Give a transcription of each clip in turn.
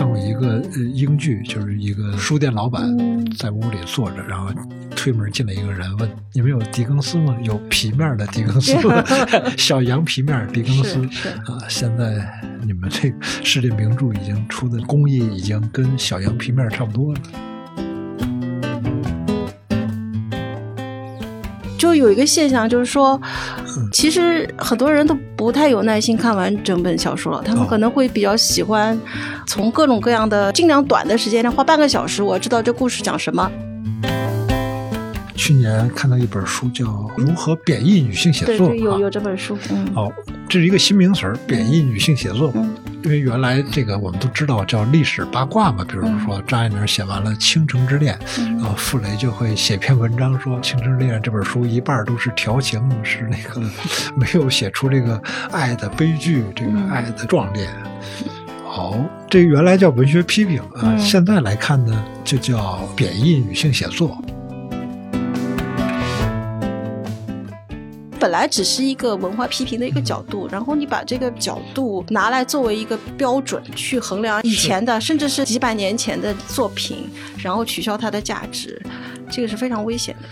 看过一个呃英剧，就是一个书店老板在屋里坐着，然后推门进来一个人问：“你们有狄更斯吗？有皮面的狄更斯，小羊皮面狄更斯啊！现在你们这个世界名著已经出的工艺已经跟小羊皮面差不多了。”就有一个现象，就是说，其实很多人都不太有耐心看完整本小说了，他们可能会比较喜欢从各种各样的尽量短的时间内花半个小时，我知道这故事讲什么。去年看到一本书，叫《如何贬义女性写作》，对，有有这本书。嗯，哦，这是一个新名词儿，贬义女性写作。嗯，因为原来这个我们都知道叫历史八卦嘛，比如说张爱玲写完了《倾城之恋》，然后傅雷就会写篇文章说《倾城之恋》这本书一半都是调情，是那个没有写出这个爱的悲剧，这个爱的壮烈。哦，这原来叫文学批评啊，现在来看呢，就叫贬义女性写作。本来只是一个文化批评的一个角度，然后你把这个角度拿来作为一个标准去衡量以前的，甚至是几百年前的作品，然后取消它的价值，这个是非常危险的。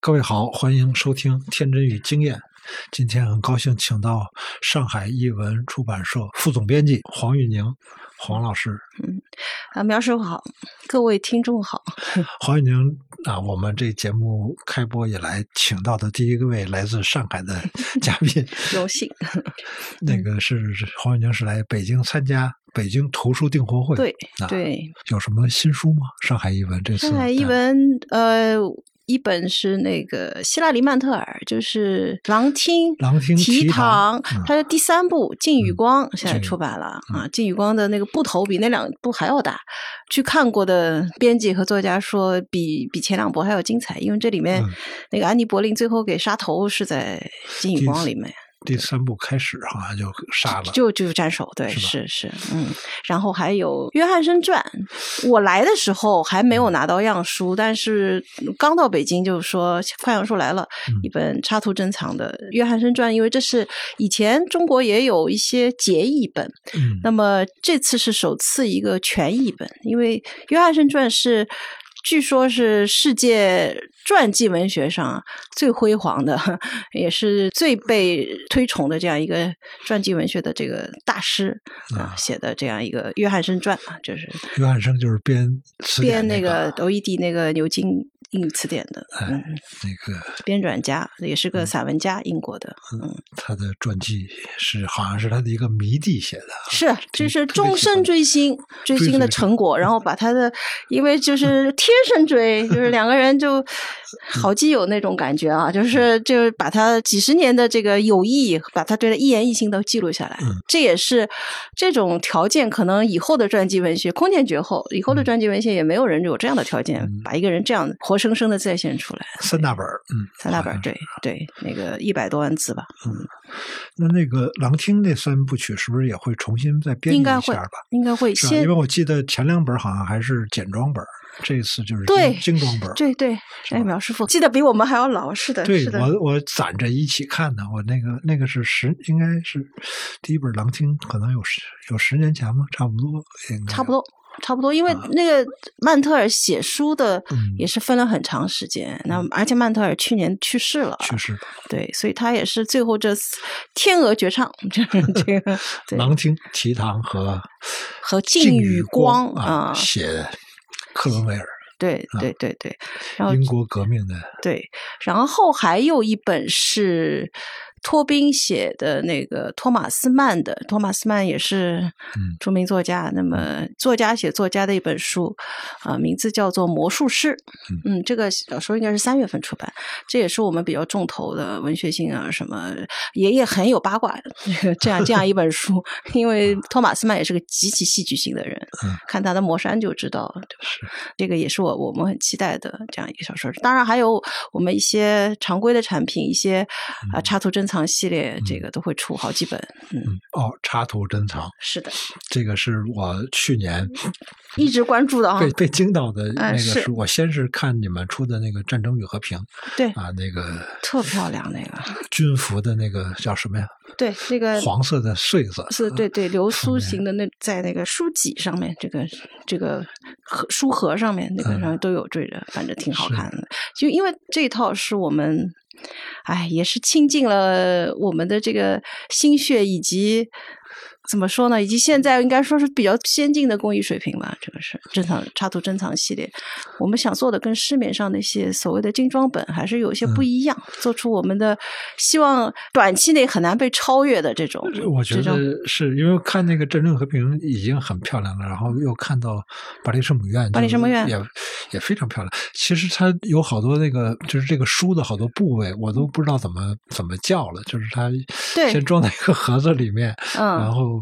各位好，欢迎收听《天真与经验》。今天很高兴请到上海译文出版社副总编辑黄玉宁。黄老师，嗯，啊，苗师傅好，各位听众好。黄宇宁啊，我们这节目开播以来请到的第一个位来自上海的 嘉宾，荣幸。那个是黄宇宁，是来北京参加北京图书订货会。对，对。有什么新书吗？上海译文这次？上海译文，呃。一本是那个希拉里曼特尔，就是《狼厅》《提堂》，它的第三部《烬与光》现在出版了啊，《烬与光》的那个部头比那两部还要大，去看过的编辑和作家说，比比前两部还要精彩，因为这里面那个安妮·柏林最后给杀头是在《烬与光》里面。第三部开始好像就杀了，就就斩首，对，是是，嗯，然后还有《约翰生传》，我来的时候还没有拿到样书，但是刚到北京就说快样书来了，一本插图珍藏的《约翰生传》，因为这是以前中国也有一些结译本，嗯，那么这次是首次一个全译本，因为《约翰生传》是。据说是世界传记文学上最辉煌的，也是最被推崇的这样一个传记文学的这个大师啊写的这样一个约翰生传啊，就是约翰生就是编编那个 O.E.D 那个牛津。英语词典的，嗯，那个编纂家也是个散文家，英国的，嗯，他的传记是好像是他的一个迷弟写的，是，这是终身追星追星的成果，然后把他的，因为就是贴身追，就是两个人就好基友那种感觉啊，就是就是把他几十年的这个友谊，把他对他一言一行都记录下来，这也是这种条件，可能以后的传记文学空前绝后，以后的传记文学也没有人有这样的条件，把一个人这样活。活生生的再现出来，三大本嗯，三大本对对，那个一百多万字吧，嗯，那那个《狼厅》那三部曲是不是也会重新再编辑一下吧？应该会，先，因为我记得前两本好像还是简装本，这次就是精装本，对对，哎，苗师傅记得比我们还要老，是的，对我我攒着一起看的，我那个那个是十，应该是第一本《狼厅》，可能有十有十年前吧？差不多，应该差不多。差不多，因为那个曼特尔写书的也是分了很长时间，那而且曼特尔去年去世了，去世了，对，所以他也是最后这天鹅绝唱，这 个狼厅奇堂和和烬与光啊，写克伦威尔，对对对对，然后英国革命的对，然后还有一本是。托宾写的那个托马斯曼的，托马斯曼也是著名作家。那么作家写作家的一本书，啊，名字叫做《魔术师》。嗯，这个小说应该是三月份出版，这也是我们比较重头的文学性啊，什么爷爷很有八卦的这样这样一本书。因为托马斯曼也是个极其戏剧性的人，看他的《魔山》就知道，是这个也是我我们很期待的这样一个小说。当然还有我们一些常规的产品，一些啊插图珍藏。系列这个都会出好几本，嗯哦，插图珍藏是的，这个是我去年一直关注的啊。被被惊到的那个是书，我先是看你们出的那个《战争与和平》，对啊，那个特漂亮那个 军服的那个叫什么呀？对，那个黄色的穗子是对对流苏型的那在那个书脊上面，这个这个盒书盒上面那个上面都有缀着，反正挺好看的。就因为这一套是我们，哎，也是倾尽了我们的这个心血以及。怎么说呢？以及现在应该说是比较先进的工艺水平吧。这个是珍藏插图珍藏系列，我们想做的跟市面上那些所谓的精装本还是有些不一样，做出我们的希望短期内很难被超越的这种。我觉得是因为看那个《战争和平》已经很漂亮了，然后又看到巴黎圣母院，巴黎圣母院也也非常漂亮。其实它有好多那个就是这个书的好多部位，我都不知道怎么怎么叫了。就是它先装在一个盒子里面，嗯，然后。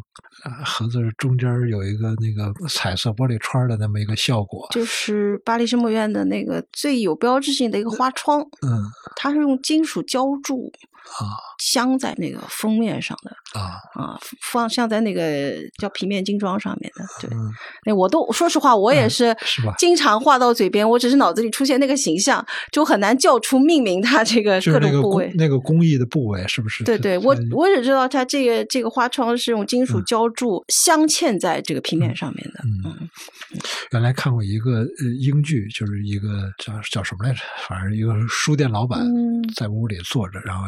盒子中间有一个那个彩色玻璃窗的那么一个效果，就是巴黎圣母院的那个最有标志性的一个花窗。嗯，它是用金属浇筑。啊，镶在那个封面上的啊啊，放镶在那个叫平面精装上面的，对，嗯、那我都说实话，我也是是吧？经常话到嘴边，我只是脑子里出现那个形象，就很难叫出命名它这个各种部位。那个工艺的部位是不是？对对，我我只知道它这个这个花窗是用金属浇铸镶嵌在这个平面上面的。嗯，原来看过一个呃英剧，就是一个叫叫什么来着？反正一个书店老板在屋里坐着，然后。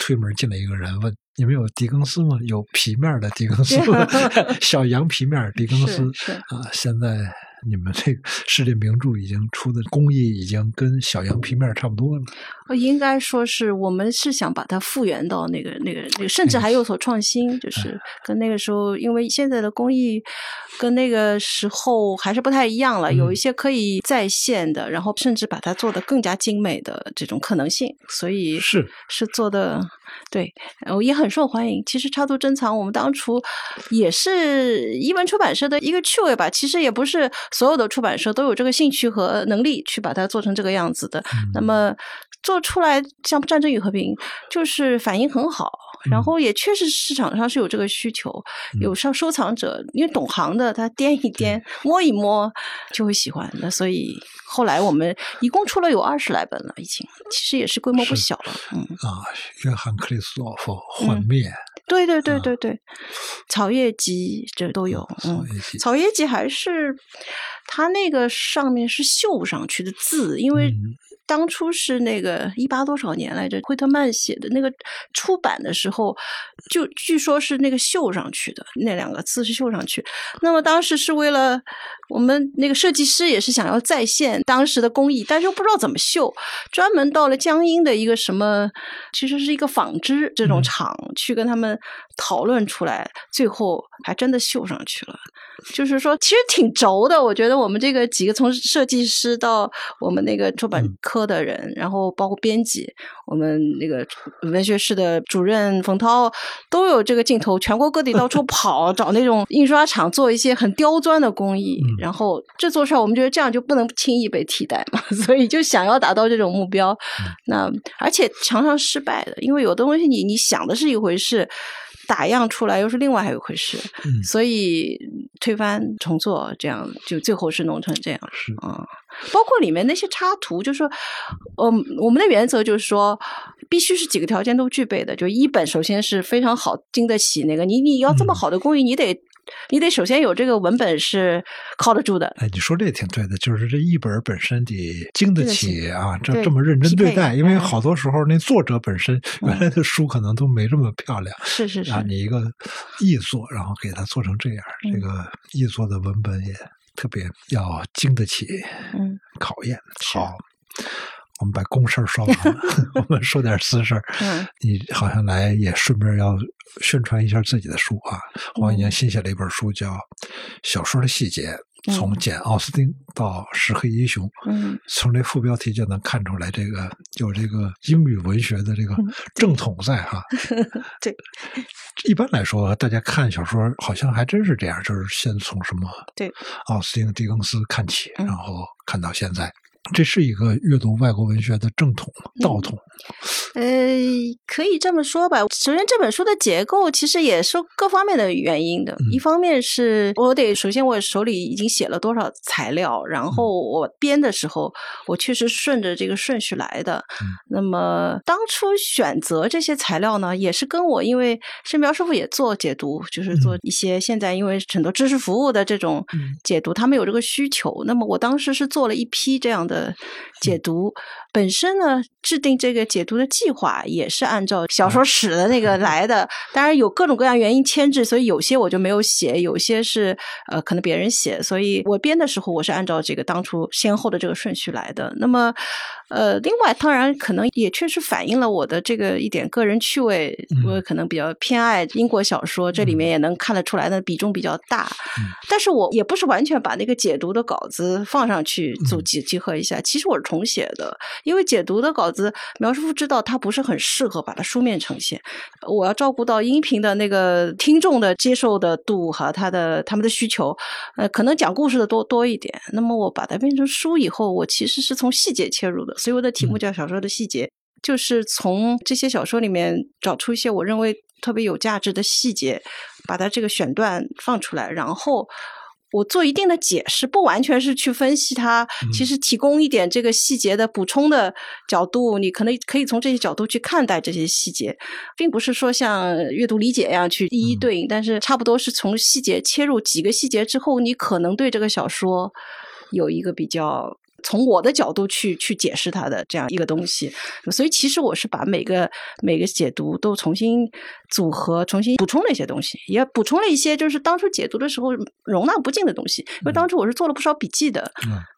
推门进来一个人，问：“你们有狄更斯吗？有皮面的狄更斯，小羊皮面狄更斯啊！现在。”你们这个 世界名著已经出的工艺已经跟小羊皮面差不多了。应该说是我们是想把它复原到那个那个那个，甚至还有所创新，就是跟那个时候，因为现在的工艺跟那个时候还是不太一样了，有一些可以再现的，然后甚至把它做的更加精美的这种可能性，所以是。是做的对，也很受欢迎。其实插图珍藏，我们当初也是一文出版社的一个趣味吧，其实也不是。所有的出版社都有这个兴趣和能力去把它做成这个样子的。那么做出来像《战争与和平》，就是反应很好，然后也确实市场上是有这个需求，有上收藏者，因为懂行的他掂一掂、摸一摸就会喜欢。那所以后来我们一共出了有二十来本了，已经其实也是规模不小了。嗯啊，约翰克里斯洛夫幻灭。对对对对对，草叶集这都有，嗯，草叶集还是它那个上面是绣上去的字，因为当初是那个一八多少年来着，惠特曼写的那个出版的时候，就据说是那个绣上去的那两个字是绣上去。那么当时是为了我们那个设计师也是想要再现当时的工艺，但是又不知道怎么绣，专门到了江阴的一个什么，其实是一个纺织这种厂去跟他们。讨论出来，最后还真的绣上去了。就是说，其实挺轴的。我觉得我们这个几个从设计师到我们那个出版科的人，然后包括编辑，我们那个文学室的主任冯涛都有这个镜头，全国各地到处 跑，找那种印刷厂做一些很刁钻的工艺。然后这做事儿，我们觉得这样就不能轻易被替代嘛，所以就想要达到这种目标。那而且常常失败的，因为有的东西你你想的是一回事。打样出来又是另外还有一回事，所以推翻重做，这样就最后是弄成这样。是啊，包括里面那些插图，就是说，嗯，我们的原则就是说，必须是几个条件都具备的。就一本首先是非常好，经得起那个你你要这么好的工艺，你得。你得首先有这个文本是靠得住的。哎，你说这也挺对的，就是这译本本身得经得起啊，这这么认真对待。因为好多时候那作者本身原来的书可能都没这么漂亮。是是是。啊，你一个译作，然后给它做成这样，这个译作的文本也特别要经得起考验。好。我们把公事儿说完了，我们说点私事儿。嗯，你好像来也顺便要宣传一下自己的书啊。黄已经新写了一本书，叫《小说的细节》，从简·奥斯汀到石黑一雄。嗯，从这副标题就能看出来，这个有这个英语文学的这个正统在哈。对，一般来说，大家看小说好像还真是这样，就是先从什么对奥斯汀、狄更斯看起，然后看到现在。这是一个阅读外国文学的正统道统。呃，可以这么说吧。首先，这本书的结构其实也是各方面的原因的。一方面是我得首先我手里已经写了多少材料，然后我编的时候，我确实顺着这个顺序来的。那么当初选择这些材料呢，也是跟我因为申苗师傅也做解读，就是做一些现在因为很多知识服务的这种解读，他们有这个需求。那么我当时是做了一批这样的解读。本身呢，制定这个解读的计划也是按照小说史的那个 来的。当然有各种各样原因牵制，所以有些我就没有写，有些是呃可能别人写。所以我编的时候，我是按照这个当初先后的这个顺序来的。那么。呃，另外，当然可能也确实反映了我的这个一点个人趣味，我可能比较偏爱英国小说，这里面也能看得出来的比重比较大。但是我也不是完全把那个解读的稿子放上去组集集合一下，其实我是重写的，因为解读的稿子苗师傅知道他不是很适合把它书面呈现，我要照顾到音频的那个听众的接受的度和他的他们的需求，呃，可能讲故事的多多一点。那么我把它变成书以后，我其实是从细节切入的。所以我的题目叫“小说的细节”，就是从这些小说里面找出一些我认为特别有价值的细节，把它这个选段放出来，然后我做一定的解释，不完全是去分析它，其实提供一点这个细节的补充的角度，你可能可以从这些角度去看待这些细节，并不是说像阅读理解一样去一一对应，但是差不多是从细节切入几个细节之后，你可能对这个小说有一个比较。从我的角度去去解释它的这样一个东西，所以其实我是把每个每个解读都重新组合、重新补充了一些东西，也补充了一些就是当初解读的时候容纳不进的东西。因为当初我是做了不少笔记的，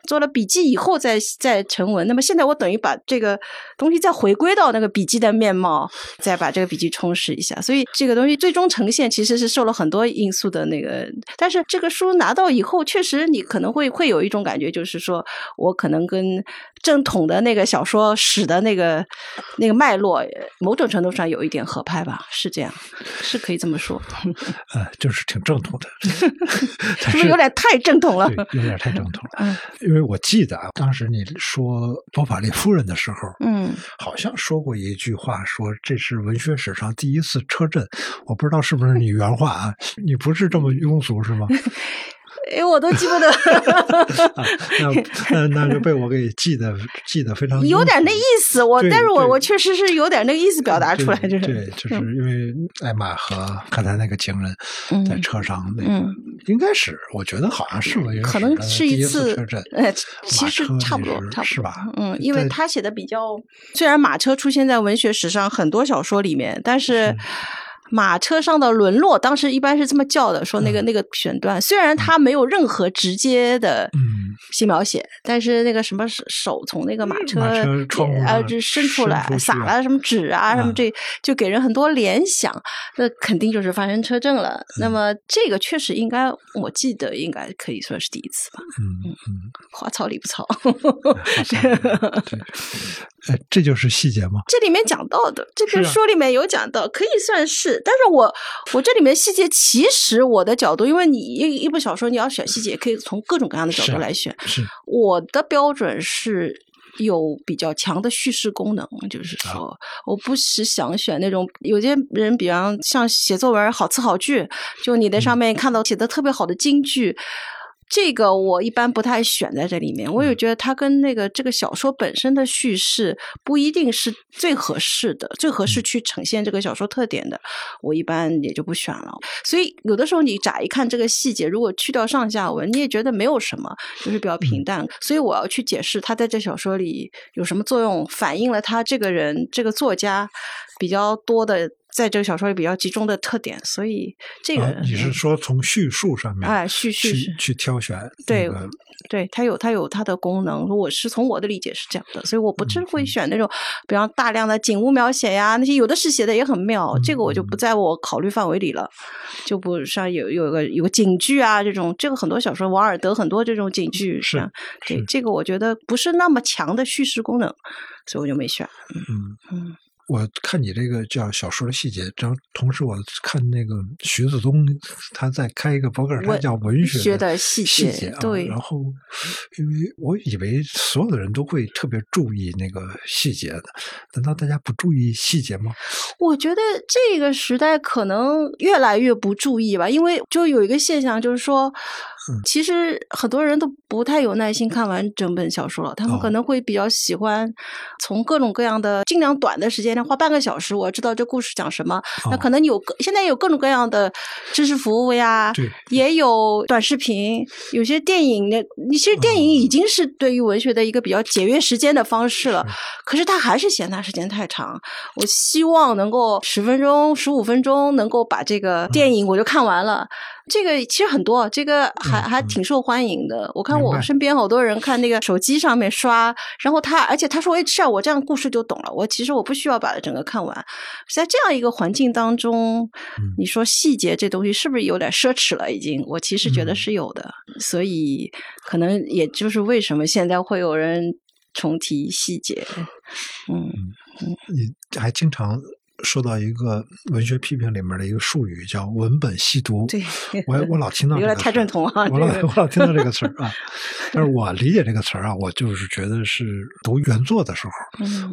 做了笔记以后再再成文。那么现在我等于把这个东西再回归到那个笔记的面貌，再把这个笔记充实一下。所以这个东西最终呈现其实是受了很多因素的那个。但是这个书拿到以后，确实你可能会会有一种感觉，就是说我。可能跟正统的那个小说史的那个那个脉络，某种程度上有一点合拍吧，是这样，是可以这么说。呃，就是挺正统的，是不是有点太正统了？有点太正统了。嗯，因为我记得啊，当时你说多法利夫人的时候，嗯，好像说过一句话，说这是文学史上第一次车震。我不知道是不是你原话啊？你不是这么庸俗是吗？哎，我都记不得，那那那就被我给记得记得非常有点那意思。我但是我我确实是有点那个意思表达出来，就是对，就是因为艾玛和刚才那个情人在车上那个，应该是我觉得好像是我可能是一次呃，其实差不多，差不多是吧？嗯，因为他写的比较，虽然马车出现在文学史上很多小说里面，但是。马车上的沦落，当时一般是这么叫的，说那个那个选段，虽然它没有任何直接的性描写，但是那个什么手从那个马车呃就伸出来，撒了什么纸啊什么，这就给人很多联想，那肯定就是发生车震了。那么这个确实应该，我记得应该可以算是第一次吧。嗯嗯嗯，话糙理不糙。哎，这就是细节吗？这里面讲到的，这本书里面有讲到，可以算是。但是我我这里面细节，其实我的角度，因为你一一部小说，你要选细节，可以从各种各样的角度来选。是我的标准是有比较强的叙事功能，就是说，我不是想选那种有些人，比方像写作文好词好句，就你在上面看到写的特别好的金句。这个我一般不太选在这里面，我也觉得它跟那个这个小说本身的叙事不一定是最合适的，最合适去呈现这个小说特点的，我一般也就不选了。所以有的时候你乍一看这个细节，如果去掉上下文，你也觉得没有什么，就是比较平淡。所以我要去解释他在这小说里有什么作用，反映了他这个人这个作家比较多的。在这个小说里比较集中的特点，所以这个你是说从叙述上面哎，叙叙去去挑选对对，它有它有它的功能。我是从我的理解是这样的，所以我不是会选那种比方大量的景物描写呀，那些有的是写的也很妙，这个我就不在我考虑范围里了。就不像有有个有个景句啊这种，这个很多小说王尔德很多这种景句是对这个我觉得不是那么强的叙事功能，所以我就没选。嗯嗯。我看你这个叫小说的细节，然后同时我看那个徐子东他在开一个博客，他叫文学的细节，对。然后，因为我以为所有的人都会特别注意那个细节的，难道大家不注意细节吗？我觉得这个时代可能越来越不注意吧，因为就有一个现象，就是说。其实很多人都不太有耐心看完整本小说了，他们可能会比较喜欢从各种各样的尽量短的时间内花半个小时，我知道这故事讲什么。那可能有现在有各种各样的知识服务呀，也有短视频，有些电影的。你其实电影已经是对于文学的一个比较节约时间的方式了，可是他还是嫌它时间太长。我希望能够十分钟、十五分钟能够把这个电影我就看完了。这个其实很多，这个还还挺受欢迎的。我看我身边好多人看那个手机上面刷，然后他而且他说：“哎，是啊我这样故事就懂了。”我其实我不需要把它整个看完。在这样一个环境当中，你说细节这东西是不是有点奢侈了？已经，我其实觉得是有的。所以可能也就是为什么现在会有人重提细节。嗯嗯，你还经常。说到一个文学批评里面的一个术语，叫“文本细读”。对，我我老听到有点。太正统啊！我老我老听到这个词儿啊。但是我理解这个词儿啊，我就是觉得是读原作的时候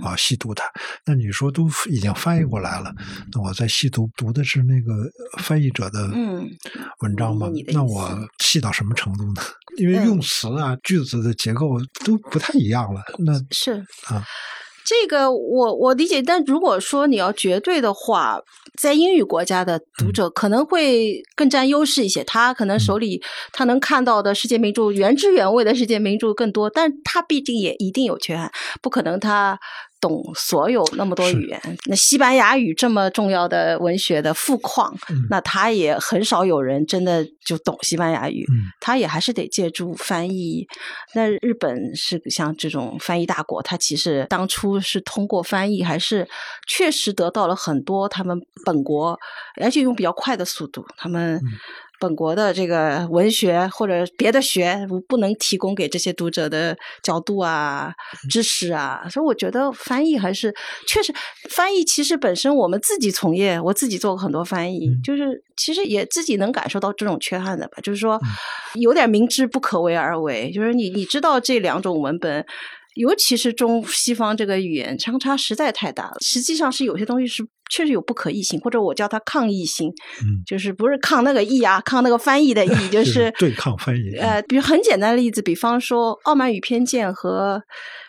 啊，细读它。那你说都已经翻译过来了，那我在细读读的是那个翻译者的文章吗？那我细到什么程度呢？因为用词啊、句子的结构都不太一样了。那是啊。这个我我理解，但如果说你要绝对的话，在英语国家的读者可能会更占优势一些，他可能手里他能看到的世界名著原汁原味的世界名著更多，但他毕竟也一定有缺憾，不可能他。懂所有那么多语言，那西班牙语这么重要的文学的富矿，那他也很少有人真的就懂西班牙语，他也还是得借助翻译。那日本是像这种翻译大国，他其实当初是通过翻译，还是确实得到了很多他们本国，而且用比较快的速度，他们。本国的这个文学或者别的学不能提供给这些读者的角度啊、知识啊，所以我觉得翻译还是确实翻译。其实本身我们自己从业，我自己做过很多翻译，就是其实也自己能感受到这种缺憾的吧。就是说，有点明知不可为而为，就是你你知道这两种文本。尤其是中西方这个语言相差实在太大了，实际上是有些东西是确实有不可译性，或者我叫它抗译性，嗯，就是不是抗那个译啊，抗那个翻译的译，就是对抗翻译。呃，比如很简单的例子，比方说《傲慢与偏见》和。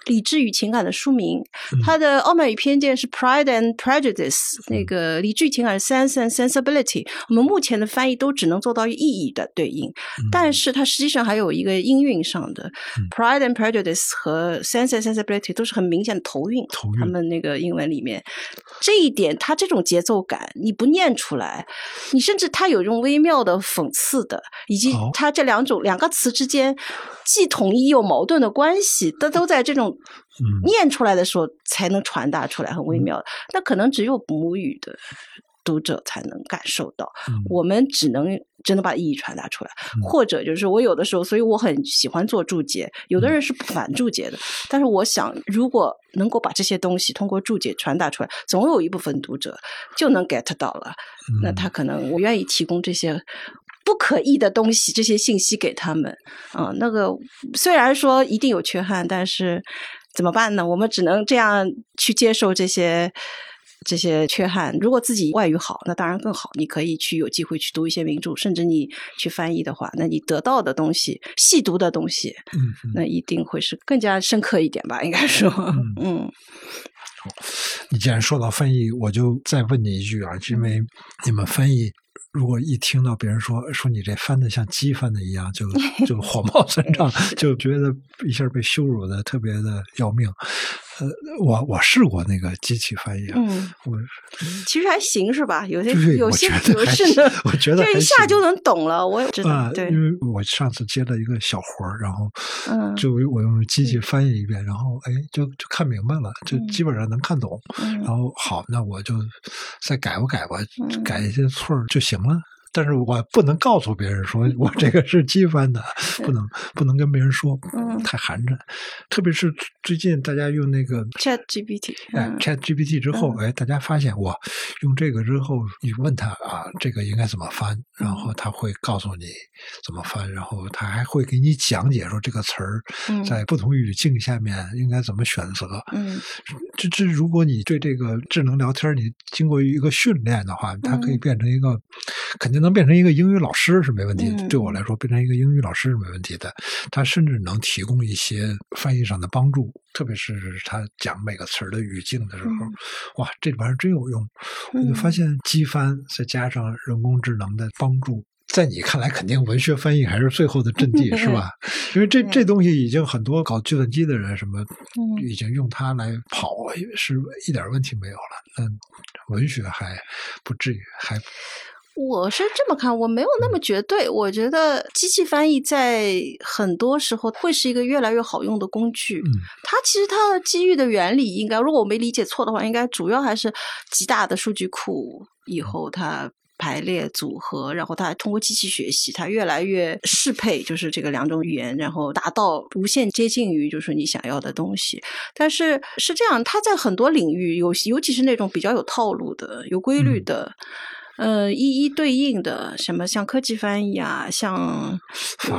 理智与情感的书名，它的《傲慢与偏见》是 Pride and Prejudice，那个理智与情感是 Sense and Sensibility。我们目前的翻译都只能做到意义的对应，但是它实际上还有一个音韵上的 Pride and Prejudice 和 Sense and Sensibility 都是很明显的头韵。他们那个英文里面，这一点它这种节奏感，你不念出来，你甚至它有一种微妙的讽刺的，以及它这两种两个词之间既统一又矛盾的关系，都都在这种。念出来的时候才能传达出来，很微妙。那可能只有母语的读者才能感受到，我们只能真的把意义传达出来，或者就是我有的时候，所以我很喜欢做注解。有的人是反注解的，但是我想，如果能够把这些东西通过注解传达出来，总有一部分读者就能 get 到了。那他可能我愿意提供这些。不可译的东西，这些信息给他们，啊，那个虽然说一定有缺憾，但是怎么办呢？我们只能这样去接受这些这些缺憾。如果自己外语好，那当然更好，你可以去有机会去读一些名著，甚至你去翻译的话，那你得到的东西、细读的东西，嗯，那一定会是更加深刻一点吧？应该说，嗯。你既然说到翻译，我就再问你一句啊，因为你们翻译。如果一听到别人说说你这翻的像鸡翻的一样，就 就火冒三丈，就觉得一下被羞辱的特别的要命。呃，我我试过那个机器翻译，嗯，我其实还行是吧？有些有些格式呢，我觉得这一下就能懂了。我也知道，对，因为我上次接了一个小活儿，然后嗯，就我用机器翻译一遍，然后哎，就就看明白了，就基本上能看懂。然后好，那我就再改吧改吧，改一些错儿就行了。但是我不能告诉别人说我这个是机翻的，不能不能跟别人说，太寒碜。特别是最近大家用那个 Chat GPT，哎，Chat GPT 之后，哎，大家发现我，用这个之后，你问他啊，这个应该怎么翻，然后他会告诉你怎么翻，然后他还会给你讲解说这个词儿在不同语境下面应该怎么选择。嗯，这这，如果你对这个智能聊天，你经过一个训练的话，它可以变成一个，肯定能变成一个英语老师是没问题的。对我来说，变成一个英语老师是没问题的。他甚至能提供一些翻译上的帮助，特别是他讲每个词儿的语境的时候，哇，这玩意儿真有用。我就发现机翻再加上人工智能的帮助。在你看来，肯定文学翻译还是最后的阵地，是吧？因为这这东西已经很多搞计算机的人什么，已经用它来跑，是一点问题没有了。嗯，文学还不至于，还我是这么看，我没有那么绝对。我觉得机器翻译在很多时候会是一个越来越好用的工具。嗯，它其实它的机遇的原理，应该如果我没理解错的话，应该主要还是极大的数据库以后它。排列组合，然后它通过机器学习，它越来越适配，就是这个两种语言，然后达到无限接近于就是你想要的东西。但是是这样，它在很多领域有，尤其是那种比较有套路的、有规律的。呃，一一对应的什么像科技翻译啊，像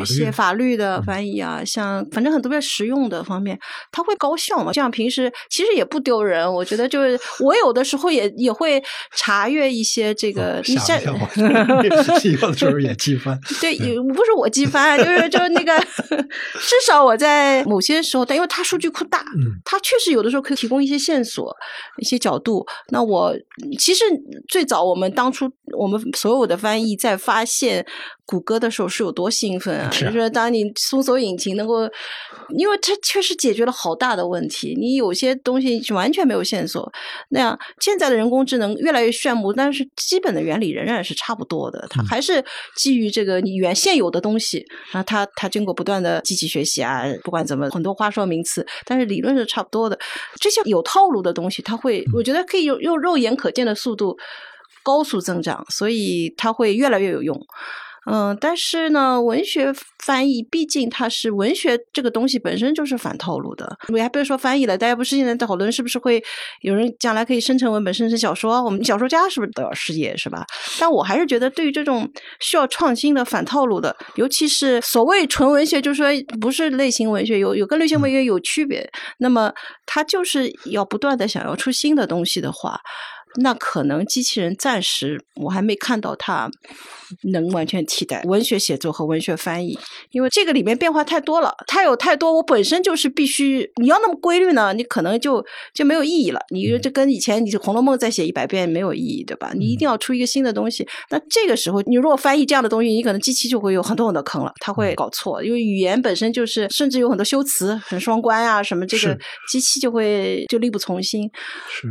一些法律的翻译啊，像反正很多比较实用的方面，它会高效嘛？这样平时其实也不丢人。我觉得就是我有的时候也也会查阅一些这个，你像 有的时候也记翻。对，不是我记翻，就是就是那个，至少我在某些时候，但因为它数据库大，它确实有的时候可以提供一些线索、一些角度。那我其实最早我们当初。我们所有的翻译在发现谷歌的时候是有多兴奋啊！就是当你搜索引擎能够，因为它确实解决了好大的问题。你有些东西是完全没有线索，那样现在的人工智能越来越炫目，但是基本的原理仍然是差不多的。它还是基于这个你原现有的东西，然后它它经过不断的机器学习啊，不管怎么很多花哨名词，但是理论是差不多的。这些有套路的东西，它会我觉得可以用用肉眼可见的速度。高速增长，所以它会越来越有用。嗯，但是呢，文学翻译毕竟它是文学这个东西本身就是反套路的。你还别说翻译了，大家不是现在讨论是不是会有人将来可以生成文本、生成小说？我们小说家是不是都要失业？是吧？但我还是觉得，对于这种需要创新的反套路的，尤其是所谓纯文学，就是说不是类型文学，有有跟类型文学有区别。那么，它就是要不断的想要出新的东西的话。那可能机器人暂时我还没看到它能完全替代文学写作和文学翻译，因为这个里面变化太多了，它有太多。我本身就是必须你要那么规律呢，你可能就就没有意义了。你这跟以前你《红楼梦》再写一百遍没有意义，对吧？你一定要出一个新的东西。那这个时候，你如果翻译这样的东西，你可能机器就会有很多很多坑了，它会搞错，因为语言本身就是甚至有很多修辞很双关啊什么，这个机器就会就力不从心。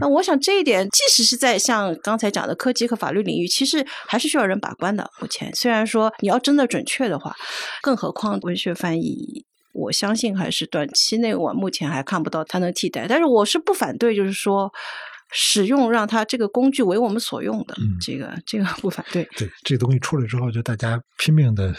那我想这一点，即使是。是在像刚才讲的科技和法律领域，其实还是需要人把关的。目前虽然说你要真的准确的话，更何况文学翻译，我相信还是短期内我目前还看不到它能替代。但是我是不反对，就是说。使用让它这个工具为我们所用的，这个这个不反对。对，这东西出来之后，就大家拼命的，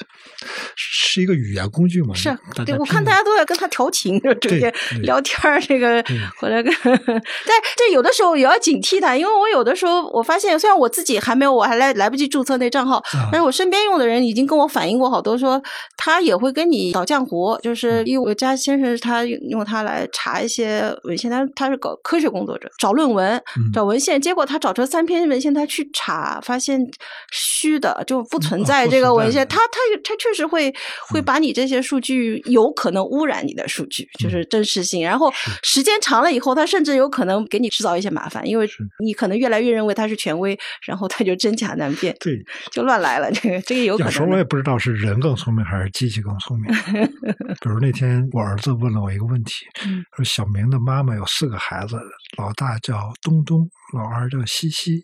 是一个语言工具嘛？是，对我看大家都在跟他调情，就直接聊天儿，这个回来跟。但这有的时候也要警惕他，因为我有的时候我发现，虽然我自己还没有，我还来来不及注册那账号，但是我身边用的人已经跟我反映过好多，说他也会跟你捣浆糊，就是因为我家先生他用他来查一些文献，他他是搞科学工作者，找论文。找文献，结果他找出三篇文献，他去查，发现虚的，就不存在这个文献。他他他确实会会把你这些数据有可能污染你的数据，就是真实性。然后时间长了以后，他甚至有可能给你制造一些麻烦，因为你可能越来越认为他是权威，然后他就真假难辨，对，就乱来了。这个这个有可能。有时候我也不知道是人更聪明还是机器更聪明。比如那天我儿子问了我一个问题，说小明的妈妈有四个孩子，老大叫。东东，老二叫西西，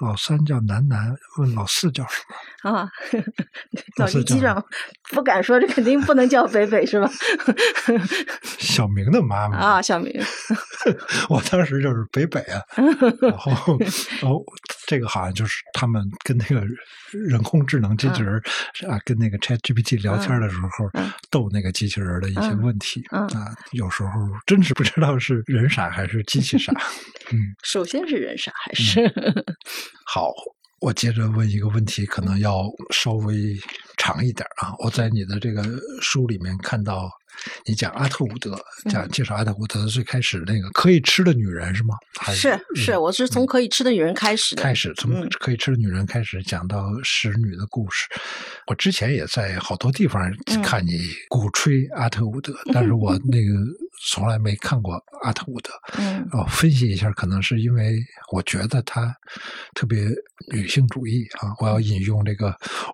老三叫南南，问老四叫什么？啊，老司机长不敢说，这肯定不能叫北北是吧？小明的妈妈啊，小明，我当时就是北北啊，然后，然后这个好像就是他们跟那个人工智能机器人啊，跟那个 Chat GPT 聊天的时候逗那个机器人的一些问题啊，有时候真是不知道是人傻还是机器傻。嗯，首先是人傻还是 好。我接着问一个问题，可能要稍微长一点啊。我在你的这个书里面看到。你讲阿特伍德，讲介绍阿特伍德最开始那个可以吃的女人是吗？是是，我是从可以吃的女人开始的。开始从可以吃的女人开始讲到使女的故事。我之前也在好多地方看你鼓吹阿特伍德，但是我那个从来没看过阿特伍德。嗯，哦，分析一下，可能是因为我觉得他特别女性主义啊。我要引用这个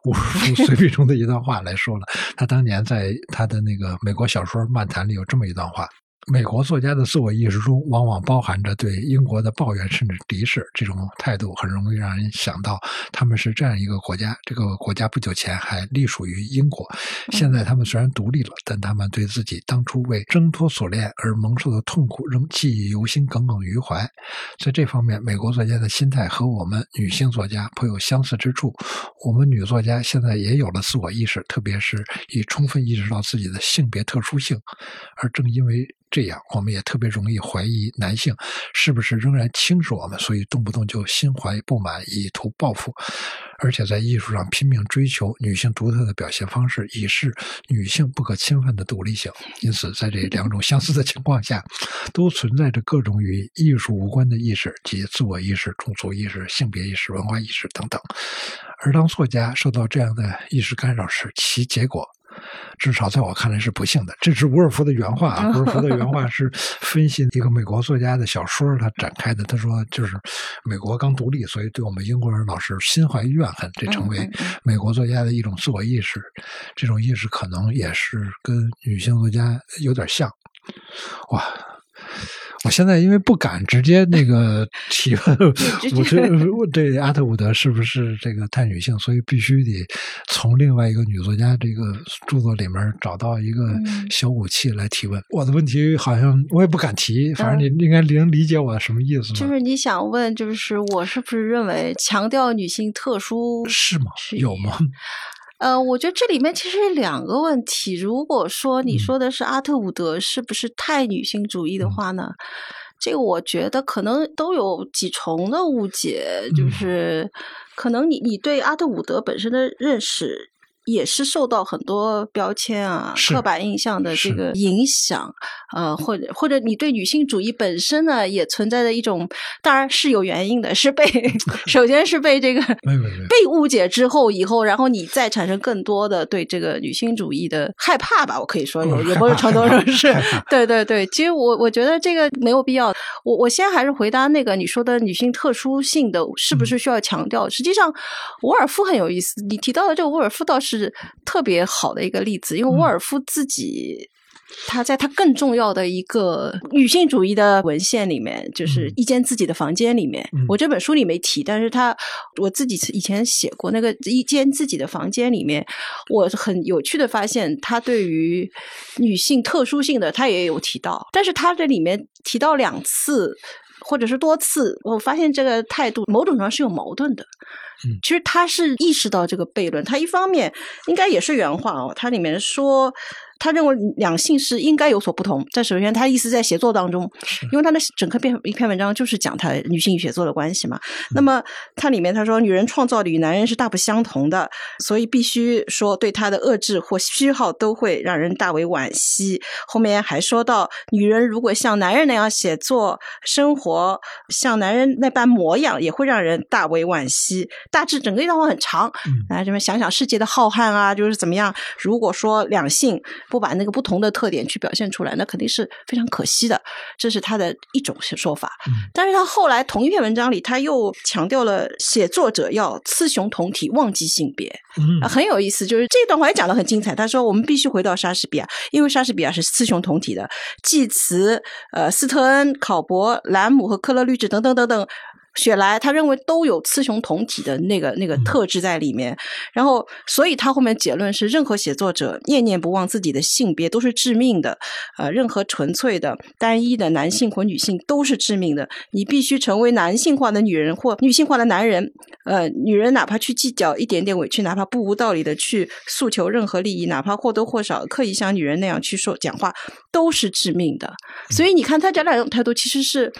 伍尔夫随笔 中的一段话来说了，他当年在他的那个美国。小说《漫谈》里有这么一段话。美国作家的自我意识中，往往包含着对英国的抱怨甚至敌视。这种态度很容易让人想到，他们是这样一个国家：这个国家不久前还隶属于英国，现在他们虽然独立了，但他们对自己当初为挣脱锁链而蒙受的痛苦仍记忆犹新、耿耿于怀。在这方面，美国作家的心态和我们女性作家颇有相似之处。我们女作家现在也有了自我意识，特别是已充分意识到自己的性别特殊性，而正因为。这样，我们也特别容易怀疑男性是不是仍然轻视我们，所以动不动就心怀不满，以图报复，而且在艺术上拼命追求女性独特的表现方式，以示女性不可侵犯的独立性。因此，在这两种相似的情况下，都存在着各种与艺术无关的意识，及自我意识、种族意识、性别意识、文化意识等等。而当作家受到这样的意识干扰时，其结果。至少在我看来是不幸的。这是伍尔夫的原话啊，伍尔夫的原话 是分析一个美国作家的小说，他展开的。他说，就是美国刚独立，所以对我们英国人老是心怀怨恨，这成为美国作家的一种自我意识。这种意识可能也是跟女性作家有点像。哇！我现在因为不敢直接那个 提问，我这 我对阿特伍德是不是这个太女性，所以必须得从另外一个女作家这个著作里面找到一个小武器来提问。我的问题好像我也不敢提，反正你应该能理解我什么意思。就是你想问，就是我是不是认为强调女性特殊是吗？有吗？呃，我觉得这里面其实两个问题。如果说你说的是阿特伍德是不是太女性主义的话呢？这个我觉得可能都有几重的误解，就是可能你你对阿特伍德本身的认识。也是受到很多标签啊、刻板印象的这个影响，呃，或者或者你对女性主义本身呢，也存在着一种，当然是有原因的，是被 首先是被这个被误解之后，以后然后你再产生更多的对这个女性主义的害怕吧，我可以说有有某种程度上是，对对对，其实我我觉得这个没有必要。我我先还是回答那个你说的女性特殊性的是不是需要强调？实际上，沃尔夫很有意思，你提到的这个沃尔夫倒是。是特别好的一个例子，因为沃尔夫自己，他在他更重要的一个女性主义的文献里面，就是一间自己的房间里面。我这本书里没提，但是他我自己以前写过那个一间自己的房间里面，我很有趣的发现，他对于女性特殊性的他也有提到，但是他这里面提到两次。或者是多次，我发现这个态度某种程度上是有矛盾的。嗯，其实他是意识到这个悖论，他一方面应该也是原话哦，他里面说。他认为两性是应该有所不同。在首先，他意思在写作当中，因为他的整个篇一篇文章就是讲他女性与写作的关系嘛。那么，他里面他说，女人创造力与男人是大不相同的，所以必须说对他的遏制或虚耗都会让人大为惋惜。后面还说到，女人如果像男人那样写作、生活，像男人那般模样，也会让人大为惋惜。大致整个一段话很长，来这边想想世界的浩瀚啊，就是怎么样？如果说两性。不把那个不同的特点去表现出来，那肯定是非常可惜的。这是他的一种说法。但是他后来同一篇文章里，他又强调了写作者要雌雄同体，忘记性别。嗯，很有意思。就是这段话也讲的很精彩。他说：“我们必须回到莎士比亚，因为莎士比亚是雌雄同体的。济慈、呃，斯特恩、考伯、兰姆和克勒律治等等等等。”雪莱，他认为都有雌雄同体的那个那个特质在里面。然后，所以他后面结论是：任何写作者念念不忘自己的性别都是致命的。呃，任何纯粹的、单一的男性或女性都是致命的。你必须成为男性化的女人或女性化的男人。呃，女人哪怕去计较一点点委屈，哪怕不无道理的去诉求任何利益，哪怕或多或少刻意像女人那样去说讲话，都是致命的。所以你看，他这两种态度其实是。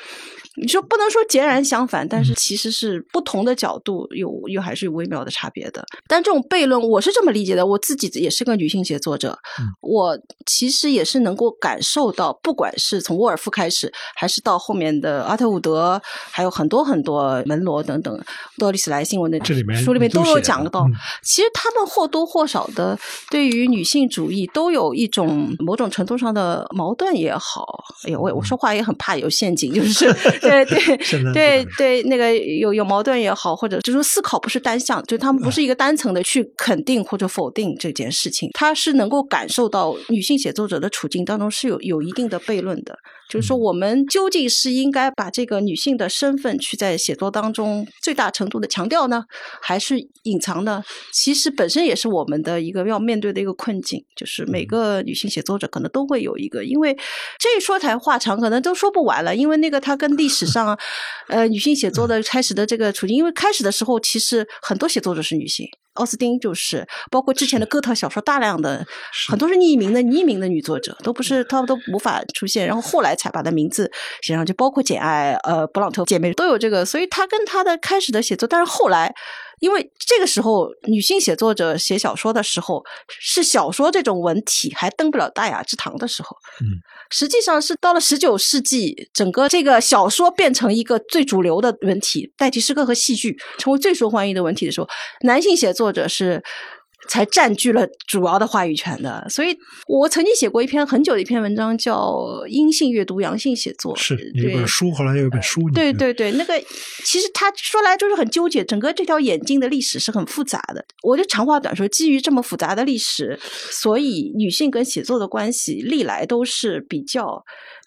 你说不能说截然相反，但是其实是不同的角度，有又还是有微妙的差别的。但这种悖论，我是这么理解的。我自己也是个女性写作者，我其实也是能够感受到，不管是从沃尔夫开始，还是到后面的阿特伍德，还有很多很多门罗等等，多丽丝莱新闻的书里面都有讲到。其实他们或多或少的对于女性主义都有一种某种程度上的矛盾也好。哎呦，我我说话也很怕有陷阱，就是。对对 对对，那个有有矛盾也好，或者就是思考不是单向，就他们不是一个单层的去肯定或者否定这件事情，他是能够感受到女性写作者的处境当中是有有一定的悖论的。就是说，我们究竟是应该把这个女性的身份去在写作当中最大程度的强调呢，还是隐藏呢？其实本身也是我们的一个要面对的一个困境。就是每个女性写作者可能都会有一个，因为这一说来话长，可能都说不完了。因为那个它跟历史上，呃，女性写作的 开始的这个处境，因为开始的时候其实很多写作者是女性。奥斯汀就是，包括之前的哥特小说，大量的很多是匿名的，匿名的女作者都不是，她都无法出现，然后后来才把她名字写上去，包括简爱、呃，勃朗特姐妹都有这个，所以她跟她的开始的写作，但是后来。因为这个时候，女性写作者写小说的时候，是小说这种文体还登不了大雅之堂的时候。嗯，实际上是到了十九世纪，整个这个小说变成一个最主流的文体，代替诗歌和戏剧，成为最受欢迎的文体的时候，男性写作者是。才占据了主要的话语权的，所以我曾经写过一篇很久的一篇文章，叫《阴性阅读，阳性写作》。是一本书，后来有一本书。对对对，那个其实他说来就是很纠结，整个这条眼镜的历史是很复杂的。我就长话短说，基于这么复杂的历史，所以女性跟写作的关系历来都是比较。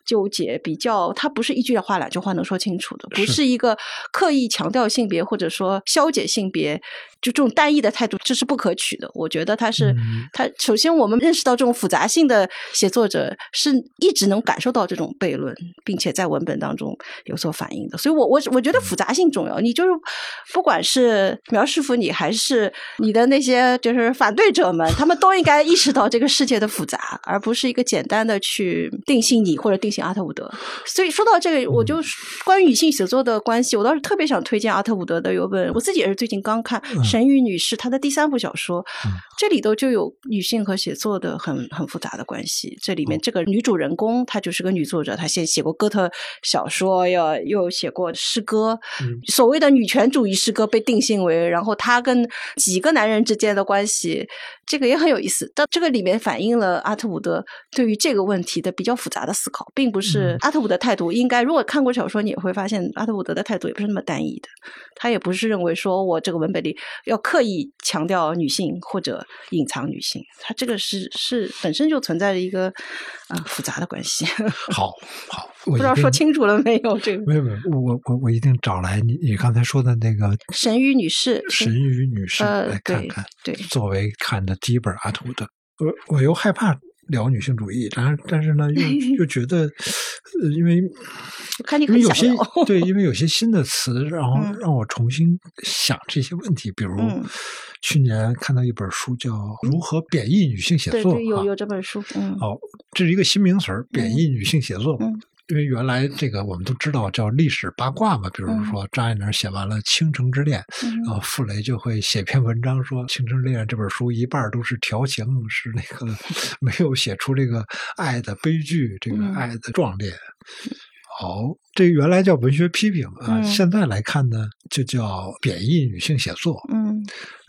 纠结比较，它不是一句话两句话能说清楚的，不是一个刻意强调性别或者说消解性别，就这种单一的态度，这是不可取的。我觉得他是他首先我们认识到这种复杂性的写作者是一直能感受到这种悖论，并且在文本当中有所反映的。所以，我我我觉得复杂性重要。你就是不管是苗师傅你还是你的那些就是反对者们，他们都应该意识到这个世界的复杂，而不是一个简单的去定性你或者定性。阿特伍德，所以说到这个，我就关于女性写作的关系，我倒是特别想推荐阿特伍德的有本，我自己也是最近刚看《神谕女士》她的第三部小说，这里头就有女性和写作的很很复杂的关系。这里面这个女主人公她就是个女作者，她先写过哥特小说，又又写过诗歌，所谓的女权主义诗歌被定性为，然后她跟几个男人之间的关系。这个也很有意思，但这个里面反映了阿特伍德对于这个问题的比较复杂的思考，并不是阿特伍德态度应该。如果看过小说，你也会发现阿特伍德的态度也不是那么单一的。他也不是认为说我这个文本里要刻意强调女性或者隐藏女性，它这个是是本身就存在着一个啊复杂的关系。好 好，不知道说清楚了没有？这个没有没有，我我我一定找来你你刚才说的那个神鱼女士，神鱼女士来看看。对，作为看的第一本阿图的，我我又害怕。聊女性主义，但是但是呢，又 又觉得，呃，因为看你因为有些对，因为有些新的词，然后让我重新想这些问题。比如去年看到一本书叫《如何贬义女性写作》，对，有有这本书。嗯，哦，这是一个新名词儿，贬义女性写作。嗯。因为原来这个我们都知道叫历史八卦嘛，比如说张爱玲写完了《倾城之恋》，然后，傅雷就会写篇文章说《倾城之恋》这本书一半都是调情，是那个 没有写出这个爱的悲剧，这个爱的壮烈。好，这原来叫文学批评啊，现在来看呢，就叫贬义女性写作。嗯，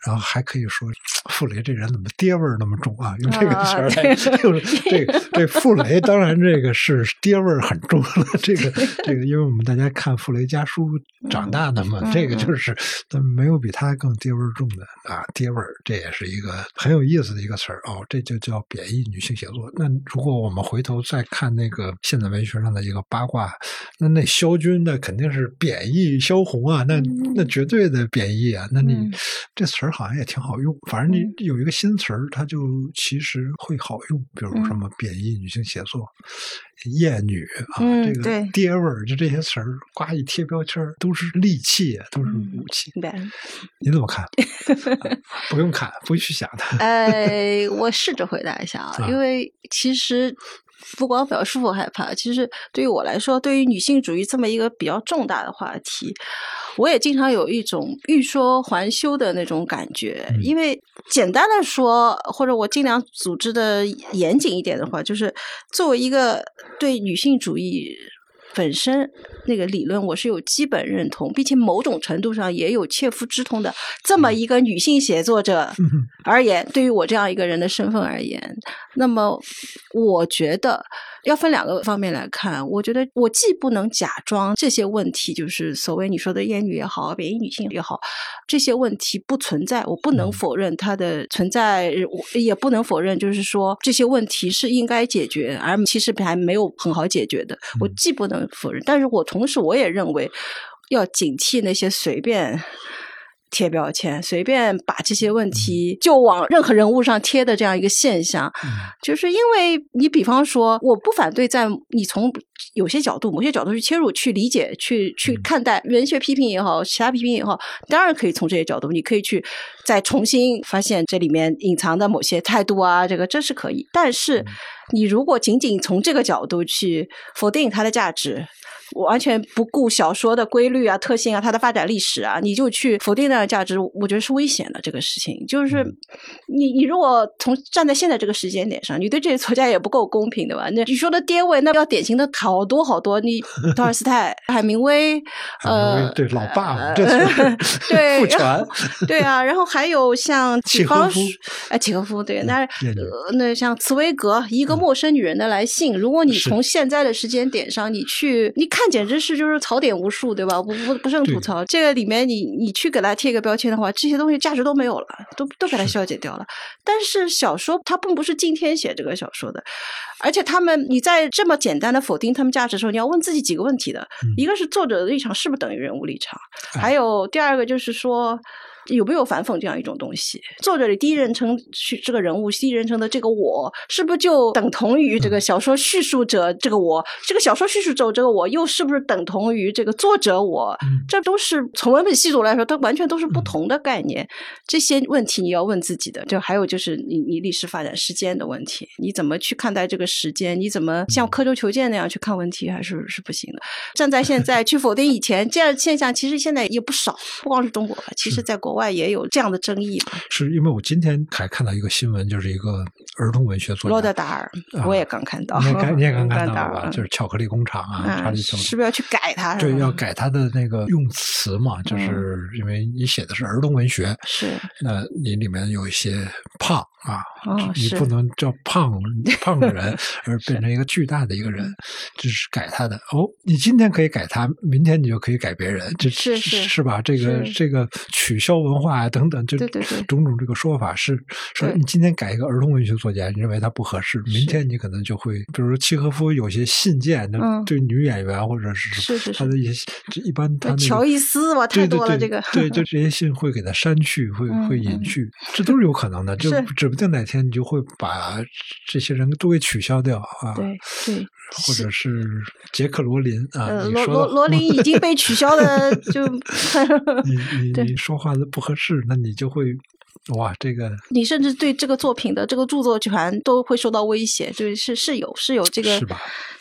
然后还可以说傅雷这人怎么爹味儿那么重啊？用这个词儿来，就是这这傅雷当然这个是爹味儿很重了。这个这个，因为我们大家看傅雷家书长大的嘛，这个就是没有比他更爹味儿重的啊，爹味儿这也是一个很有意思的一个词儿哦，这就叫贬义女性写作。那如果我们回头再看那个现代文学上的一个八卦，那那萧军那肯定是贬义萧红啊，那那绝对的贬义啊，那你这词儿好像也挺好用，反正你有一个新词儿，它就其实会好用，比如什么贬义女性写作、艳女啊，这个爹味儿，就这些词儿，呱一贴标签儿，都是利器，都是武器。你怎么看？不用看，不去想它。呃，我试着回答一下啊，因为其实。不光表示我害怕，其实对于我来说，对于女性主义这么一个比较重大的话题，我也经常有一种欲说还休的那种感觉。因为简单的说，或者我尽量组织的严谨一点的话，就是作为一个对女性主义。本身那个理论我是有基本认同，并且某种程度上也有切肤之痛的。这么一个女性写作者而言，对于我这样一个人的身份而言，那么我觉得。要分两个方面来看，我觉得我既不能假装这些问题，就是所谓你说的厌女也好，贬义女性也好，这些问题不存在，我不能否认它的存在，我也不能否认，就是说这些问题是应该解决，而其实还没有很好解决的。我既不能否认，但是我同时我也认为要警惕那些随便。贴标签，随便把这些问题就往任何人物上贴的这样一个现象，就是因为你比方说，我不反对在你从有些角度、某些角度去切入、去理解、去去看待文学批评也好，其他批评也好，当然可以从这些角度，你可以去再重新发现这里面隐藏的某些态度啊，这个这是可以。但是你如果仅仅从这个角度去否定它的价值。完全不顾小说的规律啊、特性啊、它的发展历史啊，你就去否定那样的价值，我觉得是危险的。这个事情就是，你你如果从站在现在这个时间点上，你对这些作家也不够公平，对吧？那你说的跌位，那要典型的好多好多，你 托尔斯泰、海明威，呃，对老爸，对 对，父权，对啊，然后还有像契诃夫，哎，契诃夫，对，那那像茨威格，一个陌生女人的来信，如果你从现在的时间点上，你去你看。简直是就是槽点无数，对吧？不不不胜吐槽。这个里面你你去给他贴一个标签的话，这些东西价值都没有了，都都给他消解掉了。但是小说它并不是今天写这个小说的，而且他们你在这么简单的否定他们价值的时候，你要问自己几个问题的：一个是作者的立场是不是等于人物立场？还有第二个就是说。有没有反讽这样一种东西？作者的第一人称去这个人物，第一人称的这个我，是不是就等同于这个小说叙述者这个我？这个小说叙述者这个我，又是不是等同于这个作者我？这都是从文本细读来说，它完全都是不同的概念。这些问题你要问自己的。就还有就是你你历史发展时间的问题，你怎么去看待这个时间？你怎么像刻舟求剑那样去看问题，还是是不行的。站在现在去否定以前这样现象，其实现在也不少，不光是中国吧，其实在国。外也有这样的争议，是因为我今天还看到一个新闻，就是一个儿童文学作家罗德达尔，我也刚看到，你也你也刚 看到吧？就是巧克力工厂啊，查理·是不是要去改它？对，要改它的那个用词嘛，就是因为你写的是儿童文学，是那你里面有一些胖啊，你不能叫胖 胖的人，而变成一个巨大的一个人，就是改他的。哦，你今天可以改他，明天你就可以改别人，这是是是吧？这个这个取消。文化啊等等，就种种这个说法是说，你今天改一个儿童文学作家，你认为他不合适，明天你可能就会，比如说契诃夫有些信件，那对女演员或者是他的一些，一般他乔伊斯吧，太多了这个，对，就这些信会给他删去，会会隐去，这都是有可能的，就指不定哪天你就会把这些人都给取消掉啊，对对，或者是杰克罗琳啊，罗罗罗琳已经被取消了，就 你你你说话的。不合适，那你就会哇，这个你甚至对这个作品的这个著作权都会受到威胁，就是是有是有这个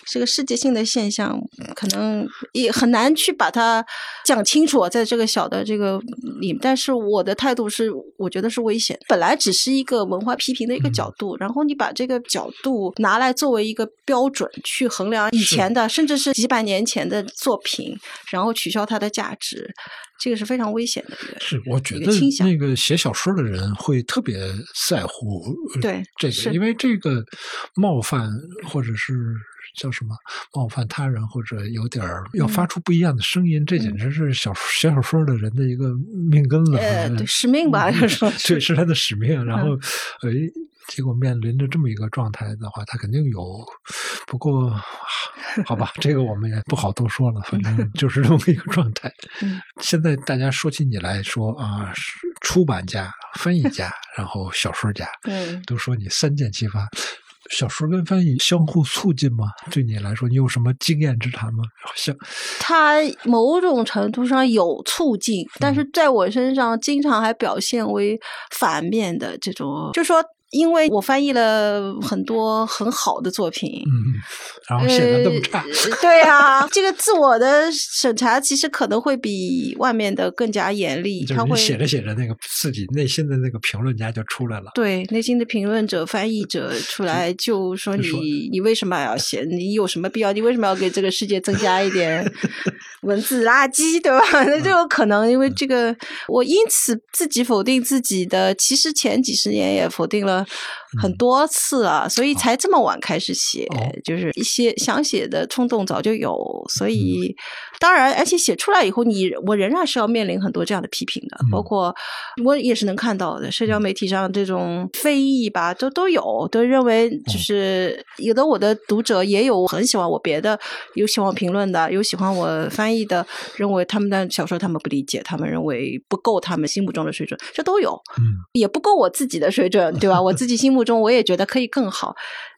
是吧？是个世界性的现象，可能也很难去把它讲清楚，在这个小的这个里。但是我的态度是，我觉得是危险。本来只是一个文化批评的一个角度，然后你把这个角度拿来作为一个标准去衡量以前的，甚至是几百年前的作品，然后取消它的价值。这个是非常危险的一个，是我觉得那个写小说的人会特别在乎对这个，因为这个冒犯或者是叫什么冒犯他人，或者有点要发出不一样的声音，这简直是小写小说的人的一个命根子，对使命吧，就说对是他的使命。然后，哎。结果面临着这么一个状态的话，他肯定有。不过，好吧，这个我们也不好多说了。反正就是这么一个状态。现在大家说起你来说啊，出版家、翻译家，然后小说家，嗯，都说你三箭齐发。小说跟翻译相互促进吗？对你来说，你有什么经验之谈吗？像它某种程度上有促进，但是在我身上经常还表现为反面的这种，就说。因为我翻译了很多很好的作品，嗯，然后写的那么差，对啊，这个自我的审查其实可能会比外面的更加严厉。他会写着写着，那个自己内心的那个评论家就出来了。对，内心的评论者、翻译者出来就说你，你为什么要写？你有什么必要？你为什么要给这个世界增加一点 文字垃圾？对吧？那就有可能，因为这个，我因此自己否定自己的。其实前几十年也否定了。很多次啊，所以才这么晚开始写，就是一些想写的冲动早就有，所以当然，而且写出来以后，你我仍然是要面临很多这样的批评的，包括我也是能看到的，社交媒体上这种非议吧，都都有，都认为就是有的我的读者也有很喜欢我别的，有喜欢评论的，有喜欢我翻译的，认为他们的小说他们不理解，他们认为不够他们心目中的水准，这都有，嗯，也不够我自己的水准，对吧？我自己心目中我也觉得可以更好。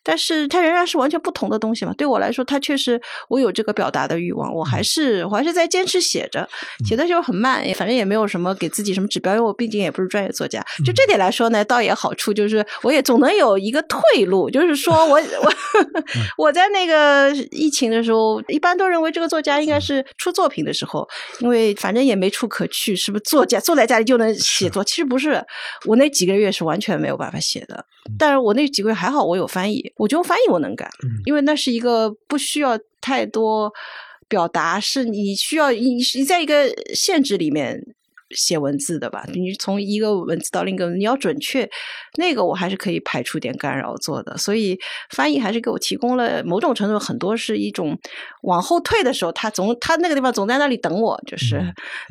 但是它仍然是完全不同的东西嘛。对我来说，它确实我有这个表达的欲望，我还是我还是在坚持写着，写的时候很慢，反正也没有什么给自己什么指标，因为我毕竟也不是专业作家。就这点来说呢，倒也好处就是我也总能有一个退路，就是说我我 我在那个疫情的时候，一般都认为这个作家应该是出作品的时候，因为反正也没处可去，是不是作家坐在家里就能写作？其实不是，我那几个月是完全没有办法写的。但是我那几个月还好，我有翻译，我觉得翻译我能干，因为那是一个不需要太多表达，是你需要你你在一个限制里面。写文字的吧，你从一个文字到另一个，你要准确，那个我还是可以排除点干扰做的。所以翻译还是给我提供了某种程度，很多是一种往后退的时候，他总他那个地方总在那里等我，就是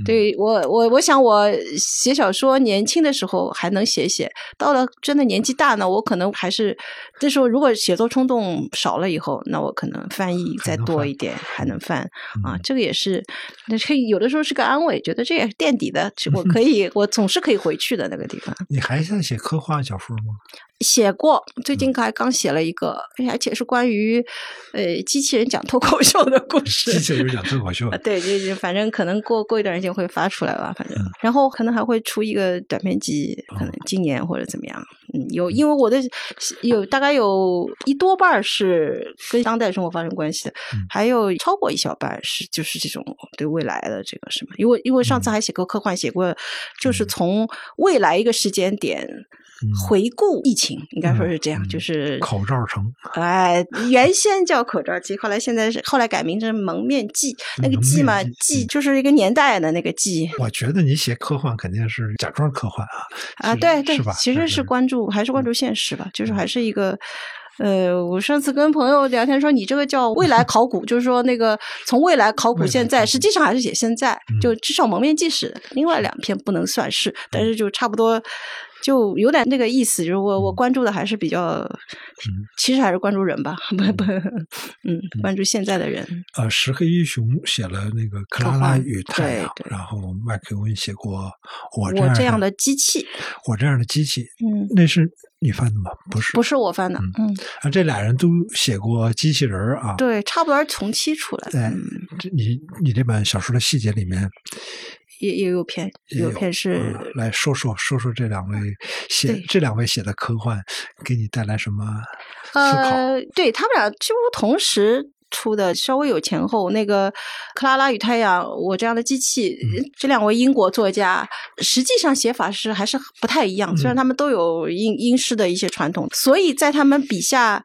对我我我想我写小说年轻的时候还能写写，到了真的年纪大呢，我可能还是这时候如果写作冲动少了以后，那我可能翻译再多一点还能翻啊，这个也是那这有的时候是个安慰，觉得这也是垫底的。我可以，我总是可以回去的那个地方。你还想写科幻小说吗？写过，最近还刚写了一个，而且是关于呃机器人讲脱口秀的故 事。机器人讲脱口秀，对，就就反正可能过过一段时间会发出来吧，反正，然后可能还会出一个短篇集，可能今年或者怎么样。嗯，有，因为我的有大概有一多半是跟当代生活发生关系的，还有超过一小半是就是这种对未来的这个什么，因为因为上次还写过科幻，写过就是从未来一个时间点。回顾疫情，应该说是这样，就是口罩城。哎，原先叫口罩季，后来现在是后来改名成蒙面季。那个季嘛，季就是一个年代的那个季。我觉得你写科幻肯定是假装科幻啊。啊，对对，其实是关注，还是关注现实吧？就是还是一个，呃，我上次跟朋友聊天说，你这个叫未来考古，就是说那个从未来考古现在，实际上还是写现在，就至少蒙面纪是。另外两篇不能算是，但是就差不多。就有点那个意思，就是我我关注的还是比较，其实还是关注人吧，不不，嗯，关注现在的人。呃，石黑一雄写了那个《克拉拉与太阳》，然后麦克文写过我这样的机器，我这样的机器，嗯，那是你翻的吗？不是，不是我翻的，嗯，啊，这俩人都写过机器人啊，对，差不多是同期出来的。这你你这本小说的细节里面。也也有篇，有篇是来说说说说这两位写这两位写的科幻给你带来什么思考？对他们俩几乎同时出的稍微有前后。那个《克拉拉与太阳》，我这样的机器，这两位英国作家实际上写法是还是不太一样。虽然他们都有英英式的一些传统，所以在他们笔下。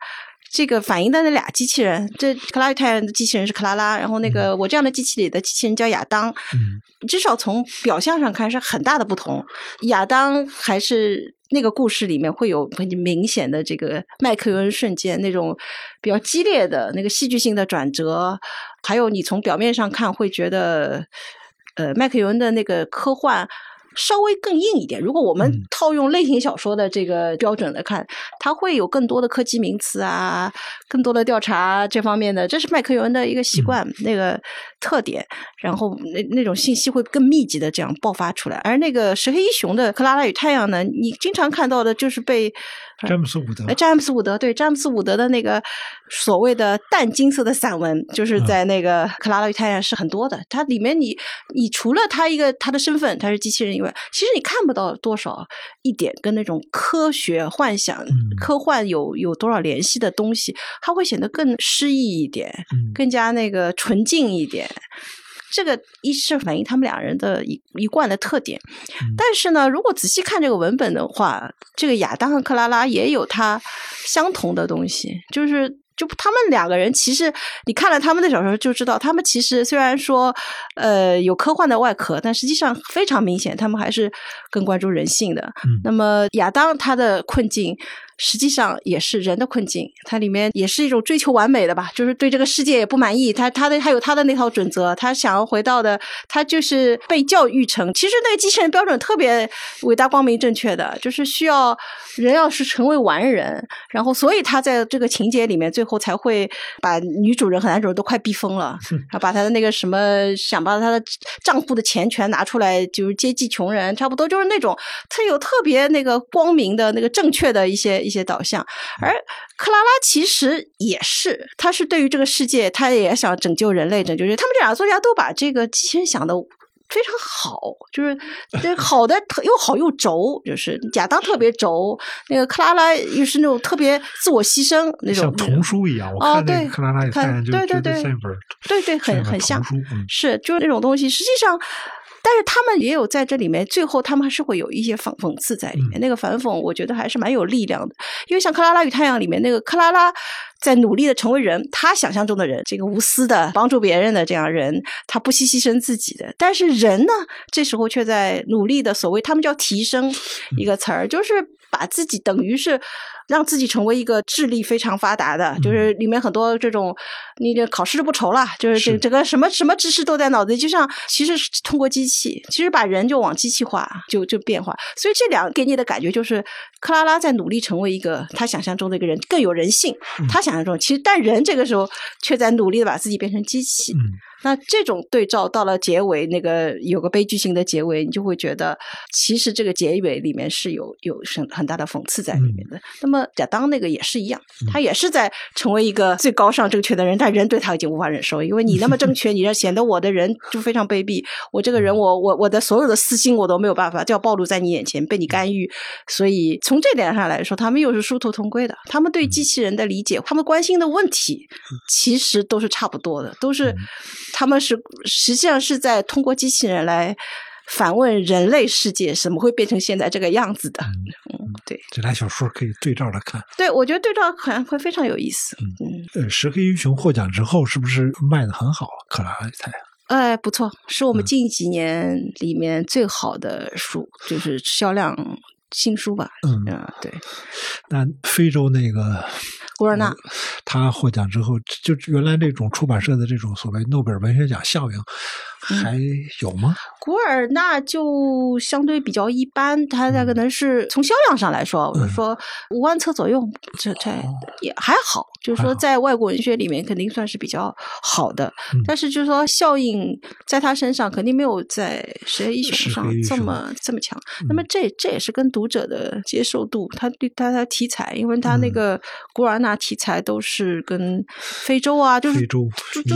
这个反映的那俩机器人，这克拉太阳的机器人是克拉拉，然后那个我这样的机器里的机器人叫亚当。嗯，至少从表象上看是很大的不同。亚当还是那个故事里面会有很明显的这个麦克尤恩瞬间那种比较激烈的那个戏剧性的转折，还有你从表面上看会觉得，呃，麦克尤恩的那个科幻。稍微更硬一点。如果我们套用类型小说的这个标准来看，它会有更多的科技名词啊，更多的调查这方面的，这是麦克尤恩的一个习惯那个特点。然后那那种信息会更密集的这样爆发出来。而那个石黑一雄的《克拉拉与太阳》呢，你经常看到的就是被詹姆斯伍德，詹姆斯伍德对詹姆斯伍德的那个所谓的淡金色的散文，就是在那个《克拉拉与太阳》是很多的。它里面你你除了他一个他的身份他是机器人以外。其实你看不到多少一点跟那种科学幻想、科幻有有多少联系的东西，它会显得更诗意一点，更加那个纯净一点。这个一是反映他们两人的一一贯的特点，但是呢，如果仔细看这个文本的话，这个亚当和克拉拉也有他相同的东西，就是。就他们两个人，其实你看了他们的小说就知道，他们其实虽然说，呃，有科幻的外壳，但实际上非常明显，他们还是更关注人性的。那么亚当他的困境。实际上也是人的困境，它里面也是一种追求完美的吧，就是对这个世界也不满意。他他的还有他的那套准则，他想要回到的，他就是被教育成。其实那个机器人标准特别伟大、光明、正确的，就是需要人要是成为完人，然后所以他在这个情节里面最后才会把女主人和男主人都快逼疯了，他把他的那个什么想把他的账户的钱全拿出来，就是接济穷人，差不多就是那种他有特别那个光明的那个正确的一些。一些导向，而克拉拉其实也是，他是对于这个世界，他也想拯救人类，拯救人。他们这两个作家都把这个机器人想的非常好，就是 这好的特又好又轴，就是亚当特别轴，那个克拉拉又是那种特别自我牺牲那种，像童书一样。我看那克拉拉也看，对对对，对对，很很像，是就是那种东西。实际上。但是他们也有在这里面，最后他们还是会有一些讽讽刺在里面。那个反讽，我觉得还是蛮有力量的。因为像《克拉拉与太阳》里面那个克拉拉，在努力的成为人，他想象中的人，这个无私的帮助别人的这样人，他不惜牺牲自己的。但是人呢，这时候却在努力的所谓他们叫提升一个词儿，就是把自己等于是。让自己成为一个智力非常发达的，就是里面很多这种，你这考试不愁了，就是这整个什么什么知识都在脑子里，就像其实是通过机器，其实把人就往机器化，就就变化。所以这两给你的感觉就是，克拉拉在努力成为一个他想象中的一个人，更有人性。他想象中，其实但人这个时候却在努力的把自己变成机器。那这种对照到了结尾，那个有个悲剧性的结尾，你就会觉得，其实这个结尾里面是有有很很大的讽刺在里面的。那么亚当那个也是一样，他也是在成为一个最高尚正确的人，但人对他已经无法忍受，因为你那么正确，你让显得我的人就非常卑鄙。我这个人，我我我的所有的私心我都没有办法，就要暴露在你眼前，被你干预。所以从这点上来说，他们又是殊途同归的。他们对机器人的理解，他们关心的问题，其实都是差不多的，都是。他们是实际上是在通过机器人来反问人类世界怎么会变成现在这个样子的？嗯，对，这俩小说可以对照着看。对，我觉得对照可能会非常有意思。嗯，呃，石黑英雄获奖之后是不是卖的很好？克拉拉太阳。哎，不错，是我们近几年里面最好的书，就是销量新书吧？嗯，对。那非洲那个。古尔纳，他获奖之后，就原来那种出版社的这种所谓诺贝尔文学奖效应。还有吗？古尔纳就相对比较一般，它它可能是从销量上来说，我说五万册左右，这这也还好。就是说，在外国文学里面，肯定算是比较好的。但是，就是说效应在他身上肯定没有在《十月一雄》上这么这么强。那么，这这也是跟读者的接受度，他对他的题材，因为他那个古尔纳题材都是跟非洲啊，就是非洲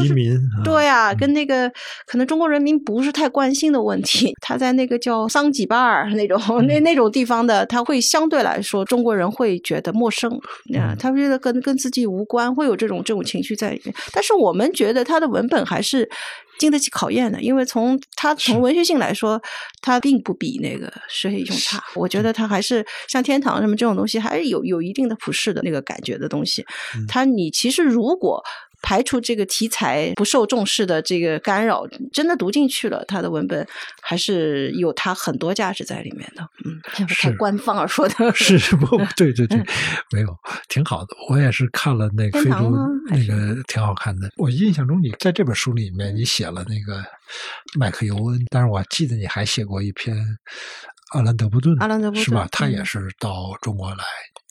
移民，对啊，跟那个可能中。中国人民不是太关心的问题。他在那个叫桑吉巴尔那种那那种地方的，他会相对来说中国人会觉得陌生，啊，他觉得跟跟自己无关，会有这种这种情绪在里面。但是我们觉得他的文本还是。经得起考验的，因为从他从文学性来说，他并不比那个石黑一雄差。我觉得他还是像天堂什么这种东西，还是有有一定的普世的那个感觉的东西。他你其实如果。排除这个题材不受重视的这个干扰，真的读进去了，他的文本还是有他很多价值在里面的。嗯，太官方而说的 是不？对对对，没有，挺好的。我也是看了那个非洲那个挺好看的。我印象中你在这本书里面你写了那个麦克尤恩，但是我记得你还写过一篇阿兰德布顿，阿兰德布顿是吧？他也是到中国来。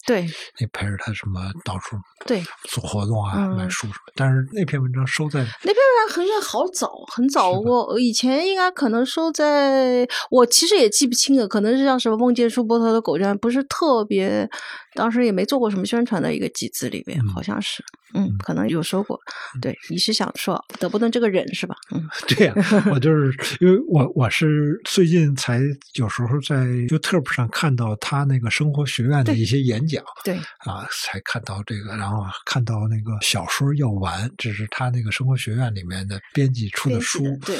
对，你陪着他什么到处对做活动啊，买书什么？但是那篇文章收在那篇文章好像好早，很早。我以前应该可能收在，我其实也记不清了，可能是像什么梦见舒伯特的狗这样，不是特别。当时也没做过什么宣传的一个集子里面，好像是，嗯，可能有说过。对，你是想说德布顿这个人是吧？嗯，对呀，我就是因为我我是最近才有时候在 YouTube 上看到他那个生活学院的一些演讲，对啊，才看到这个，然后看到那个小说要完，这是他那个生活学院里面的编辑出的书，对。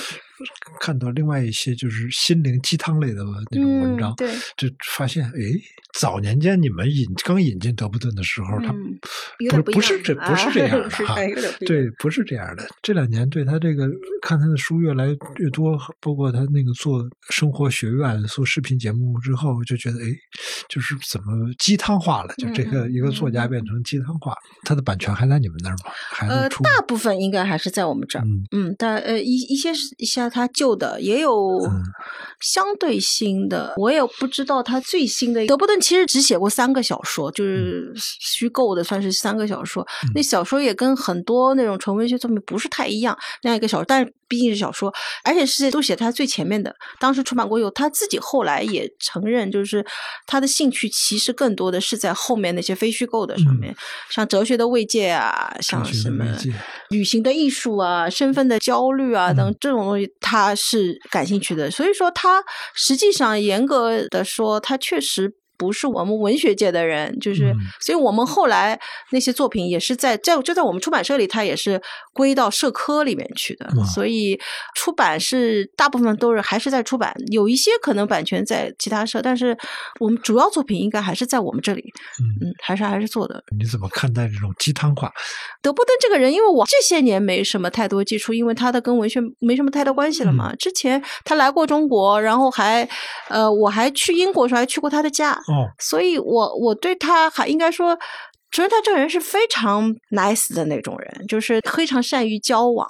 看到另外一些就是心灵鸡汤类的那种文章，对，就发现，哎，早年间你们引刚引进德布顿的时候，他不不是这不是这样的哈，对，不是这样的。这两年对他这个看他的书越来越多，包括他那个做生活学院做视频节目之后，就觉得，哎，就是怎么鸡汤化了？就这个一个作家变成鸡汤化，他的版权还在你们那儿吗？还呃，大部分应该还是在我们这儿，嗯，但呃一一些是一些。他旧的也有相对新的，我也不知道他最新的。德布顿其实只写过三个小说，就是虚构的，算是三个小说。那小说也跟很多那种纯文学作品不是太一样。那样一个小说，但是毕竟是小说，而且是都写他最前面的。当时出版过以后，他自己后来也承认，就是他的兴趣其实更多的是在后面那些非虚构的上面，像哲学的慰藉啊，像什么旅行的艺术啊，身份的焦虑啊等这种东西。他是感兴趣的，所以说他实际上严格的说，他确实。不是我们文学界的人，就是，所以我们后来那些作品也是在在就在我们出版社里，它也是归到社科里面去的。所以出版是大部分都是还是在出版，有一些可能版权在其他社，但是我们主要作品应该还是在我们这里。嗯，还是还是做的。你怎么看待这种鸡汤化？德布登这个人，因为我这些年没什么太多接触，因为他的跟文学没什么太多关系了嘛。之前他来过中国，然后还呃，我还去英国时候还去过他的家。哦，所以我我对他还应该说，觉得他这个人是非常 nice 的那种人，就是非常善于交往，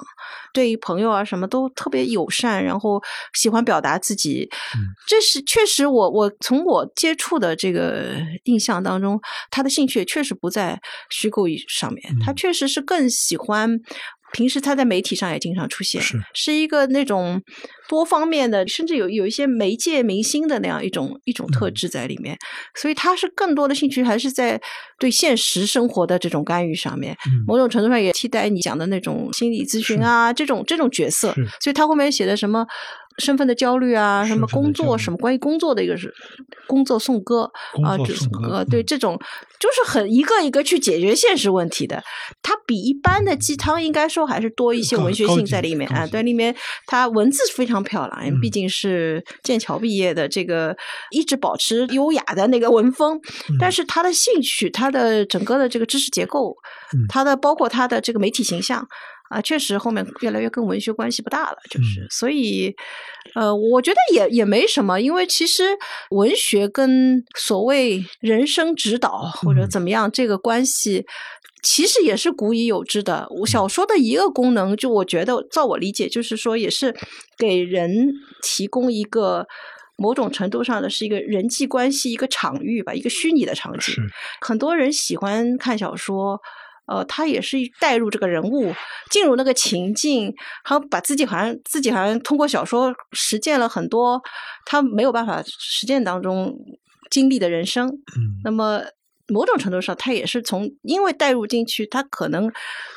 对于朋友啊什么都特别友善，然后喜欢表达自己。这是确实，我我从我接触的这个印象当中，他的兴趣确实不在虚构上面，他确实是更喜欢。平时他在媒体上也经常出现，是。是一个那种多方面的，甚至有有一些媒介明星的那样一种一种特质在里面，所以他是更多的兴趣还是在对现实生活的这种干预上面，某种程度上也替代你讲的那种心理咨询啊这种这种角色，所以他后面写的什么。身份的焦虑啊，什么工作，什么关于工作的一个是工作颂歌啊，这颂歌，对这种就是很一个一个去解决现实问题的。它比一般的鸡汤应该说还是多一些文学性在里面啊。对，里面它文字非常漂亮，毕竟是剑桥毕业的，这个一直保持优雅的那个文风。但是他的兴趣，他的整个的这个知识结构，他的包括他的这个媒体形象。啊，确实后面越来越跟文学关系不大了，就是所以，呃，我觉得也也没什么，因为其实文学跟所谓人生指导或者怎么样这个关系，其实也是古已有之的。我小说的一个功能，就我觉得，照我理解，就是说也是给人提供一个某种程度上的是一个人际关系一个场域吧，一个虚拟的场景。很多人喜欢看小说。呃，他也是带入这个人物，进入那个情境，他把自己好像自己好像通过小说实践了很多他没有办法实践当中经历的人生。嗯，那么某种程度上，他也是从因为带入进去，他可能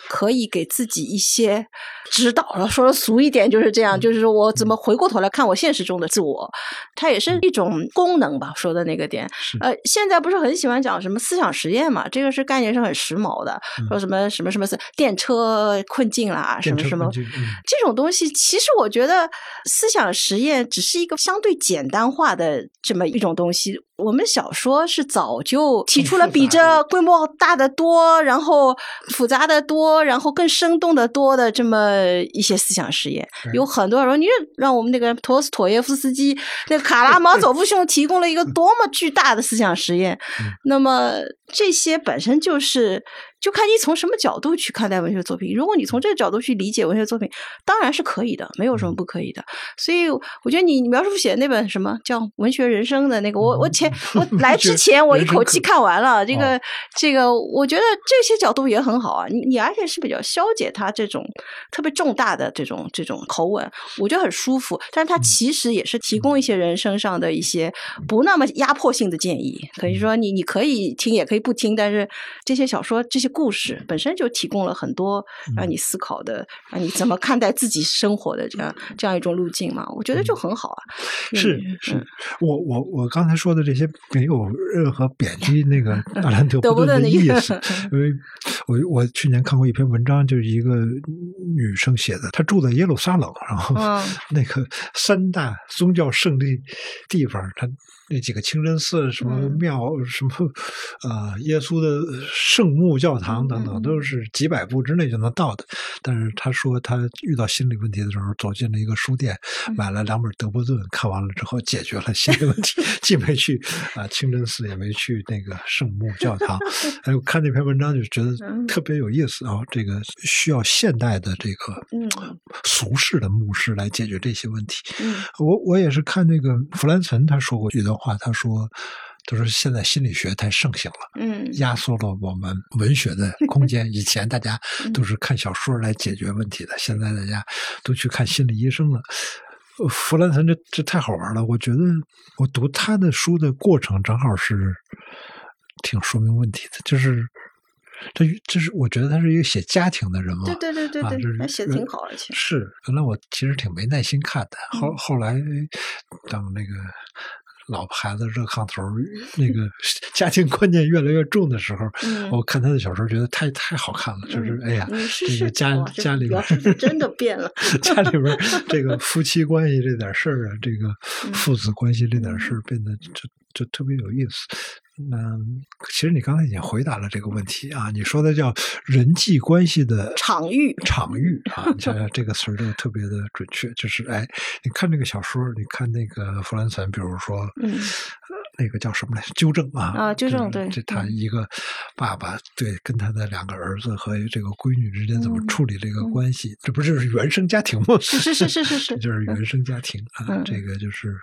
可以给自己一些指导了。说的俗一点就是这样，就是说我怎么回过头来看我现实中的自我，它也是一种功能吧。说的那个点，呃，现在不是很喜欢讲什么思想实验嘛？这个是概念是很时髦的，说什么什么什么是电车困境啦，什么什么这种东西。其实我觉得思想实验只是一个相对简单化的这么一种东西。我们小说是早就提出了比这规模大的多，然后复杂的多，然后更生动的多的这么一些思想实验。有很多人说，你让我们那个陀思妥耶夫斯基、那个卡拉马佐夫兄提供了一个多么巨大的思想实验，那么这些本身就是。就看你从什么角度去看待文学作品。如果你从这个角度去理解文学作品，当然是可以的，没有什么不可以的。所以我觉得你苗师傅写的那本什么叫《文学人生》的那个，我我前我来之前我一口气看完了。这个这个，我觉得这些角度也很好啊。你你而且是比较消解他这种特别重大的这种这种口吻，我觉得很舒服。但是他其实也是提供一些人生上的一些不那么压迫性的建议。可以说你你可以听，也可以不听。但是这些小说这些。故事本身就提供了很多让你思考的，让你怎么看待自己生活的这样这样一种路径嘛？我觉得就很好啊。是是，我我我刚才说的这些没有任何贬低那个 阿兰德波顿的意思，因为我我去年看过一篇文章，就是一个女生写的，她住在耶路撒冷，然后那个三大宗教圣地地方，她那几个清真寺、什么庙、什么呃耶稣的圣墓教。堂等等都是几百步之内就能到的，但是他说他遇到心理问题的时候，走进了一个书店，买了两本德伯顿，看完了之后解决了心理问题，既没去啊清真寺，也没去那个圣墓教堂。哎，我看那篇文章就觉得特别有意思啊，这个需要现代的这个俗世的牧师来解决这些问题。我我也是看那个弗兰岑他说过一段话，他说。他说现在心理学太盛行了，嗯，压缩了我们文学的空间。以前大家都是看小说来解决问题的，现在大家都去看心理医生了。弗兰岑这这太好玩了，我觉得我读他的书的过程正好是挺说明问题的，就是这这是我觉得他是一个写家庭的人嘛，对对对对对，他写的挺好，其实是原来我其实挺没耐心看的，后后来等那个。老婆孩子热炕头，那个 家庭观念越来越重的时候，我看他的小说，觉得太太好看了。就是哎呀，这个家家里边真的变了，家里边这个夫妻关系这点事儿啊，这个 父子关系这点事儿变得就就特别有意思。那其实你刚才已经回答了这个问题啊，你说的叫人际关系的场域，场域啊，你想想这个词儿就特别的准确，就是哎，你看这个小说，你看那个弗兰岑，比如说，嗯。那个叫什么来？纠正啊！啊，纠正对。这他一个爸爸对跟他的两个儿子和这个闺女之间怎么处理这个关系？这不是原生家庭吗？是是是是是是，就是原生家庭啊。这个就是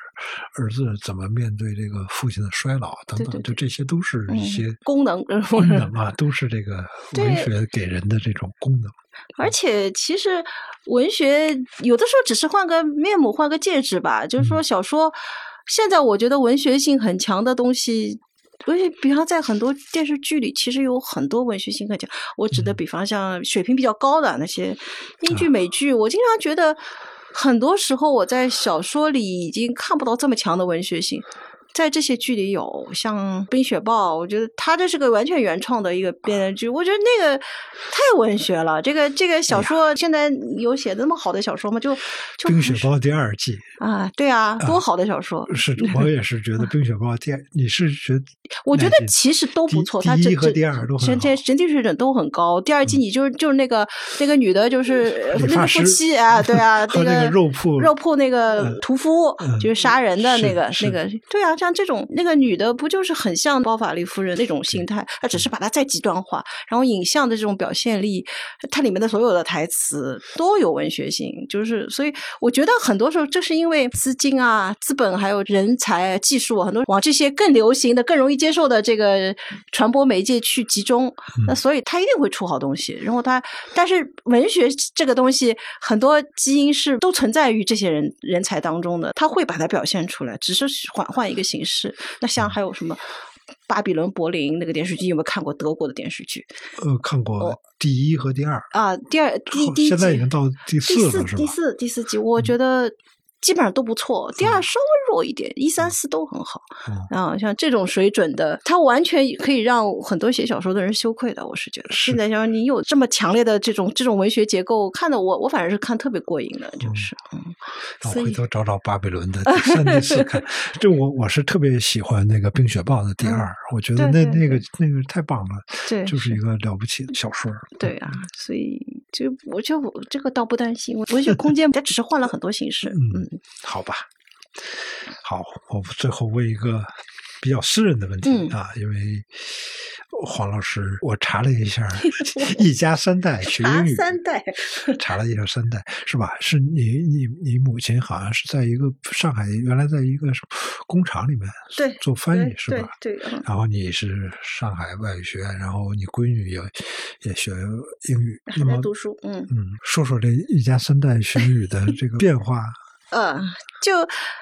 儿子怎么面对这个父亲的衰老等等，就这些都是一些功能功能啊，都是这个 文学给人的这种功能。而且其实文学有的时候只是换个面目、换个介质吧，就是说小说。现在我觉得文学性很强的东西，文学，比方在很多电视剧里，其实有很多文学性很强。我指的，比方像水平比较高的那些英剧、美剧，我经常觉得，很多时候我在小说里已经看不到这么强的文学性。在这些剧里有像《冰雪暴》，我觉得他这是个完全原创的一个编剧，我觉得那个太文学了。这个这个小说现在有写那么好的小说吗？就《冰雪暴》第二季啊，对啊，多好的小说！是 我也是觉得《冰雪暴》第二，你是觉得？我觉得其实都不错，他第一和第二都很这整体水准都很高。第二季你就是就是那个那个女的，就是那个夫妻啊，对啊，那个肉铺肉铺那个屠夫，就是杀人的那个那个，对啊。像这种那个女的不就是很像包法利夫人那种心态？她只是把它再极端化，然后影像的这种表现力，它里面的所有的台词都有文学性。就是所以我觉得很多时候这是因为资金啊、资本还有人才、技术很多往这些更流行的、更容易接受的这个传播媒介去集中，那所以它一定会出好东西。然后它，但是文学这个东西很多基因是都存在于这些人人才当中的，他会把它表现出来，只是换换一个形。形式，那像还有什么巴比伦柏林那个电视剧有没有看过德国的电视剧？呃，看过第一和第二啊，第二第第现在已经到第四了？第四第四集，我觉得。基本上都不错，第二稍微弱一点，一三四都很好。啊，像这种水准的，它完全可以让很多写小说的人羞愧的。我是觉得，现在像你有这么强烈的这种这种文学结构，看的我我反正是看特别过瘾的，就是。嗯，回头找找巴比伦的 第三、第四看。就我我是特别喜欢那个《冰雪暴》的第二，我觉得那那个那个太棒了，对，就是一个了不起的小说。对啊，所以就我就这个倒不担心，文学空间 它只是换了很多形式。嗯。好吧，好，我最后问一个比较私人的问题啊，因为黄老师，我查了一下，一家三代学英语，三代查了一下三代是吧？是你你你母亲好像是在一个上海，原来在一个工厂里面对做翻译是吧？对，然后你是上海外语学院，然后你闺女也也学英语，那么读书，嗯嗯，说说这一家三代学英语的这个变化。嗯，就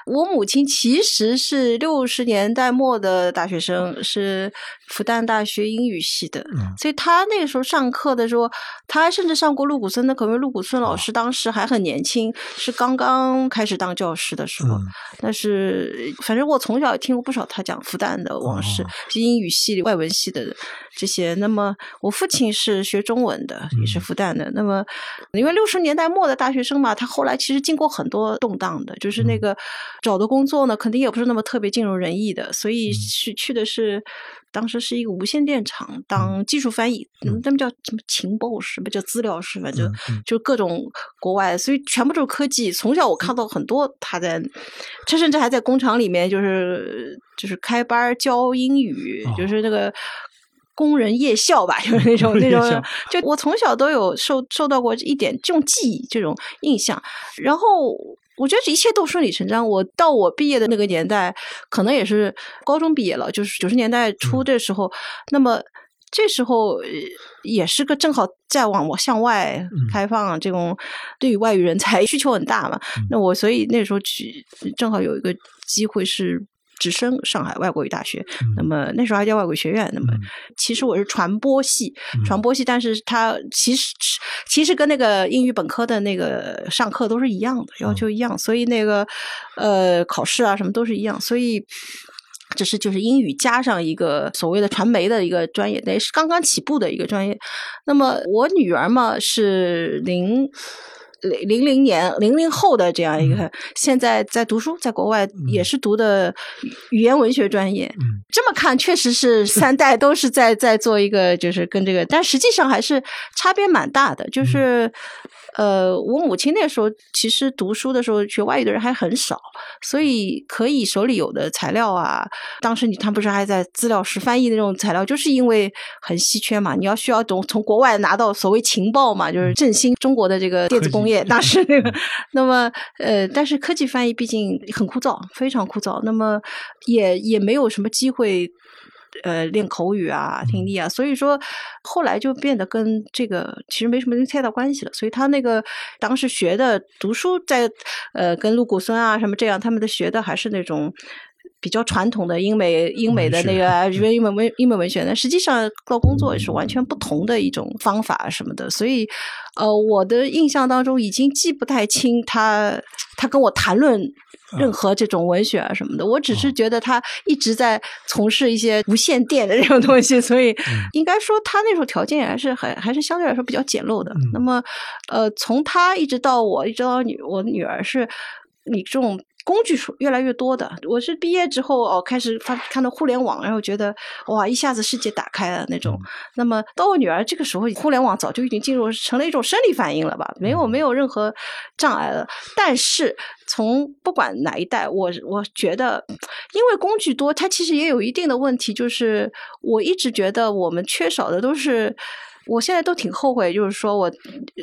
我母亲其实是六十年代末的大学生，是复旦大学英语系的，所以她那个时候上课的时候，她甚至上过陆谷森的课，因为陆谷森老师当时还很年轻，是刚刚开始当教师的时候。但是反正我从小也听过不少他讲复旦的往事，是英语系、外文系的这些。那么我父亲是学中文的，也是复旦的。那么因为六十年代末的大学生嘛，他后来其实经过很多动。荡的，就是那个找的工作呢，肯定也不是那么特别尽如人意的，所以去去的是当时是一个无线电厂当技术翻译，他们叫什么情报师，不叫资料师，反正就各种国外，所以全部都是科技。从小我看到很多他在，他甚至还在工厂里面，就是就是开班教英语，就是那个。工人夜校吧，就是那种那 种，就我从小都有受受到过一点这种记忆、这种印象。然后我觉得这一切都顺理成章。我到我毕业的那个年代，可能也是高中毕业了，就是九十年代初的时候。那么这时候也是个正好在往我向外开放，这种对于外语人才需求很大嘛。那我所以那时候去正好有一个机会是。直升上海外国语大学，那么那时候还叫外国语学院。那么其实我是传播系，传播系，但是它其实其实跟那个英语本科的那个上课都是一样的，要求一样，所以那个呃考试啊什么都是一样，所以只是就是英语加上一个所谓的传媒的一个专业，那是刚刚起步的一个专业。那么我女儿嘛是零。零零零年零零后的这样一个，现在在读书，在国外也是读的语言文学专业。这么看，确实是三代都是在在做一个，就是跟这个，但实际上还是差别蛮大的，就是。呃，我母亲那时候其实读书的时候学外语的人还很少，所以可以手里有的材料啊，当时你他不是还在资料室翻译那种材料，就是因为很稀缺嘛，你要需要从从国外拿到所谓情报嘛，就是振兴中国的这个电子工业。当时那个，那么呃，但是科技翻译毕竟很枯燥，非常枯燥，那么也也没有什么机会。呃，练口语啊，听力啊，所以说后来就变得跟这个其实没什么太大关系了。所以他那个当时学的读书，在呃跟陆谷孙啊什么这样，他们的学的还是那种比较传统的英美英美的那个英美文英美文学。那实际上到工作也是完全不同的一种方法什么的。所以呃，我的印象当中已经记不太清他他跟我谈论。任何这种文学啊什么的，我只是觉得他一直在从事一些无线电的这种东西，所以应该说他那时候条件还是还还是相对来说比较简陋的。那么，呃，从他一直到我，一直到女我女儿，是你这种。工具数越来越多的，我是毕业之后哦，开始发看到互联网，然后觉得哇，一下子世界打开了那种。那么到我女儿这个时候，互联网早就已经进入成了一种生理反应了吧，没有没有任何障碍了。但是从不管哪一代，我我觉得，因为工具多，它其实也有一定的问题，就是我一直觉得我们缺少的都是，我现在都挺后悔，就是说我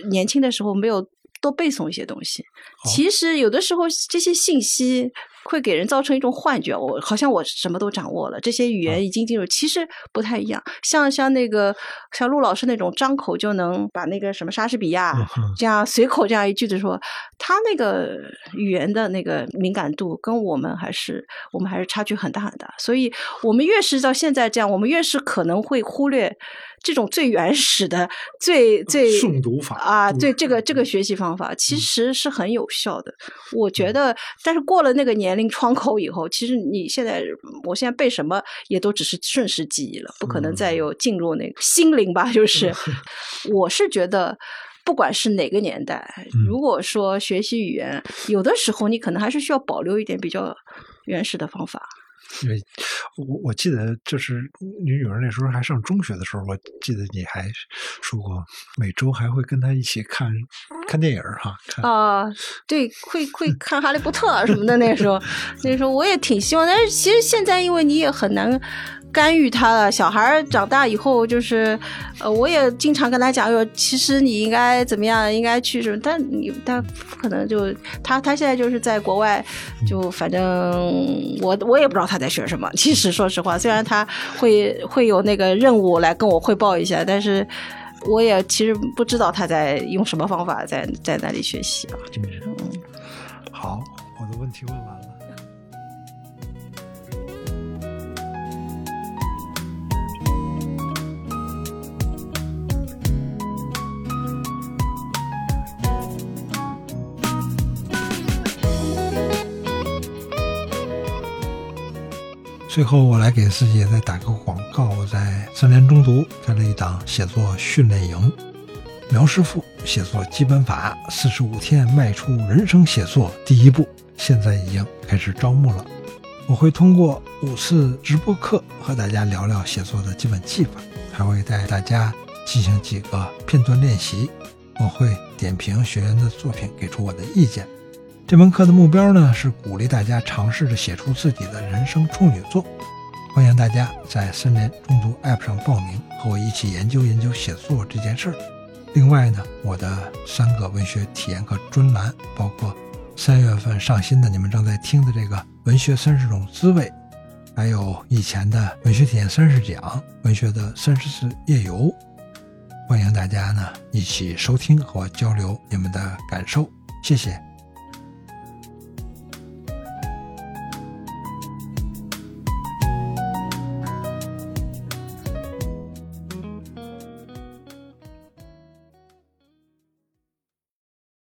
年轻的时候没有。多背诵一些东西，其实有的时候这些信息会给人造成一种幻觉，我好像我什么都掌握了，这些语言已经进入，其实不太一样。像像那个像陆老师那种张口就能把那个什么莎士比亚这样随口这样一句的说，他那个语言的那个敏感度跟我们还是我们还是差距很大很大。所以我们越是到现在这样，我们越是可能会忽略。这种最原始的、最最诵读法啊，对这个这个学习方法其实是很有效的。我觉得，但是过了那个年龄窗口以后，其实你现在，我现在背什么也都只是瞬时记忆了，不可能再有进入那个心灵吧。就是，我是觉得，不管是哪个年代，如果说学习语言，有的时候你可能还是需要保留一点比较原始的方法。因为我我记得，就是你女儿那时候还上中学的时候，我记得你还说过，每周还会跟她一起看看电影哈。啊，对，会会看《哈利波特》什么的。那时候，那时候我也挺希望，但是其实现在，因为你也很难。干预他了，小孩长大以后就是，呃，我也经常跟他讲说，其实你应该怎么样，应该去什么，但你他可能就他他现在就是在国外，就反正我我也不知道他在学什么。其实说实话，虽然他会会有那个任务来跟我汇报一下，但是我也其实不知道他在用什么方法在在那里学习啊。就是嗯，好，我的问题问完了。最后，我来给自己再打个广告。我在三联中读开了一档写作训练营，苗师傅写作基本法，四十五天迈出人生写作第一步，现在已经开始招募了。我会通过五次直播课和大家聊聊写作的基本技法，还会带大家进行几个片段练习。我会点评学员的作品，给出我的意见。这门课的目标呢，是鼓励大家尝试着写出自己的人生处女作。欢迎大家在三联中读 App 上报名，和我一起研究研究写作这件事儿。另外呢，我的三个文学体验课专栏，包括三月份上新的你们正在听的这个《文学三十种滋味》，还有以前的文学体验三十讲、文学的三十次夜游。欢迎大家呢一起收听和交流你们的感受，谢谢。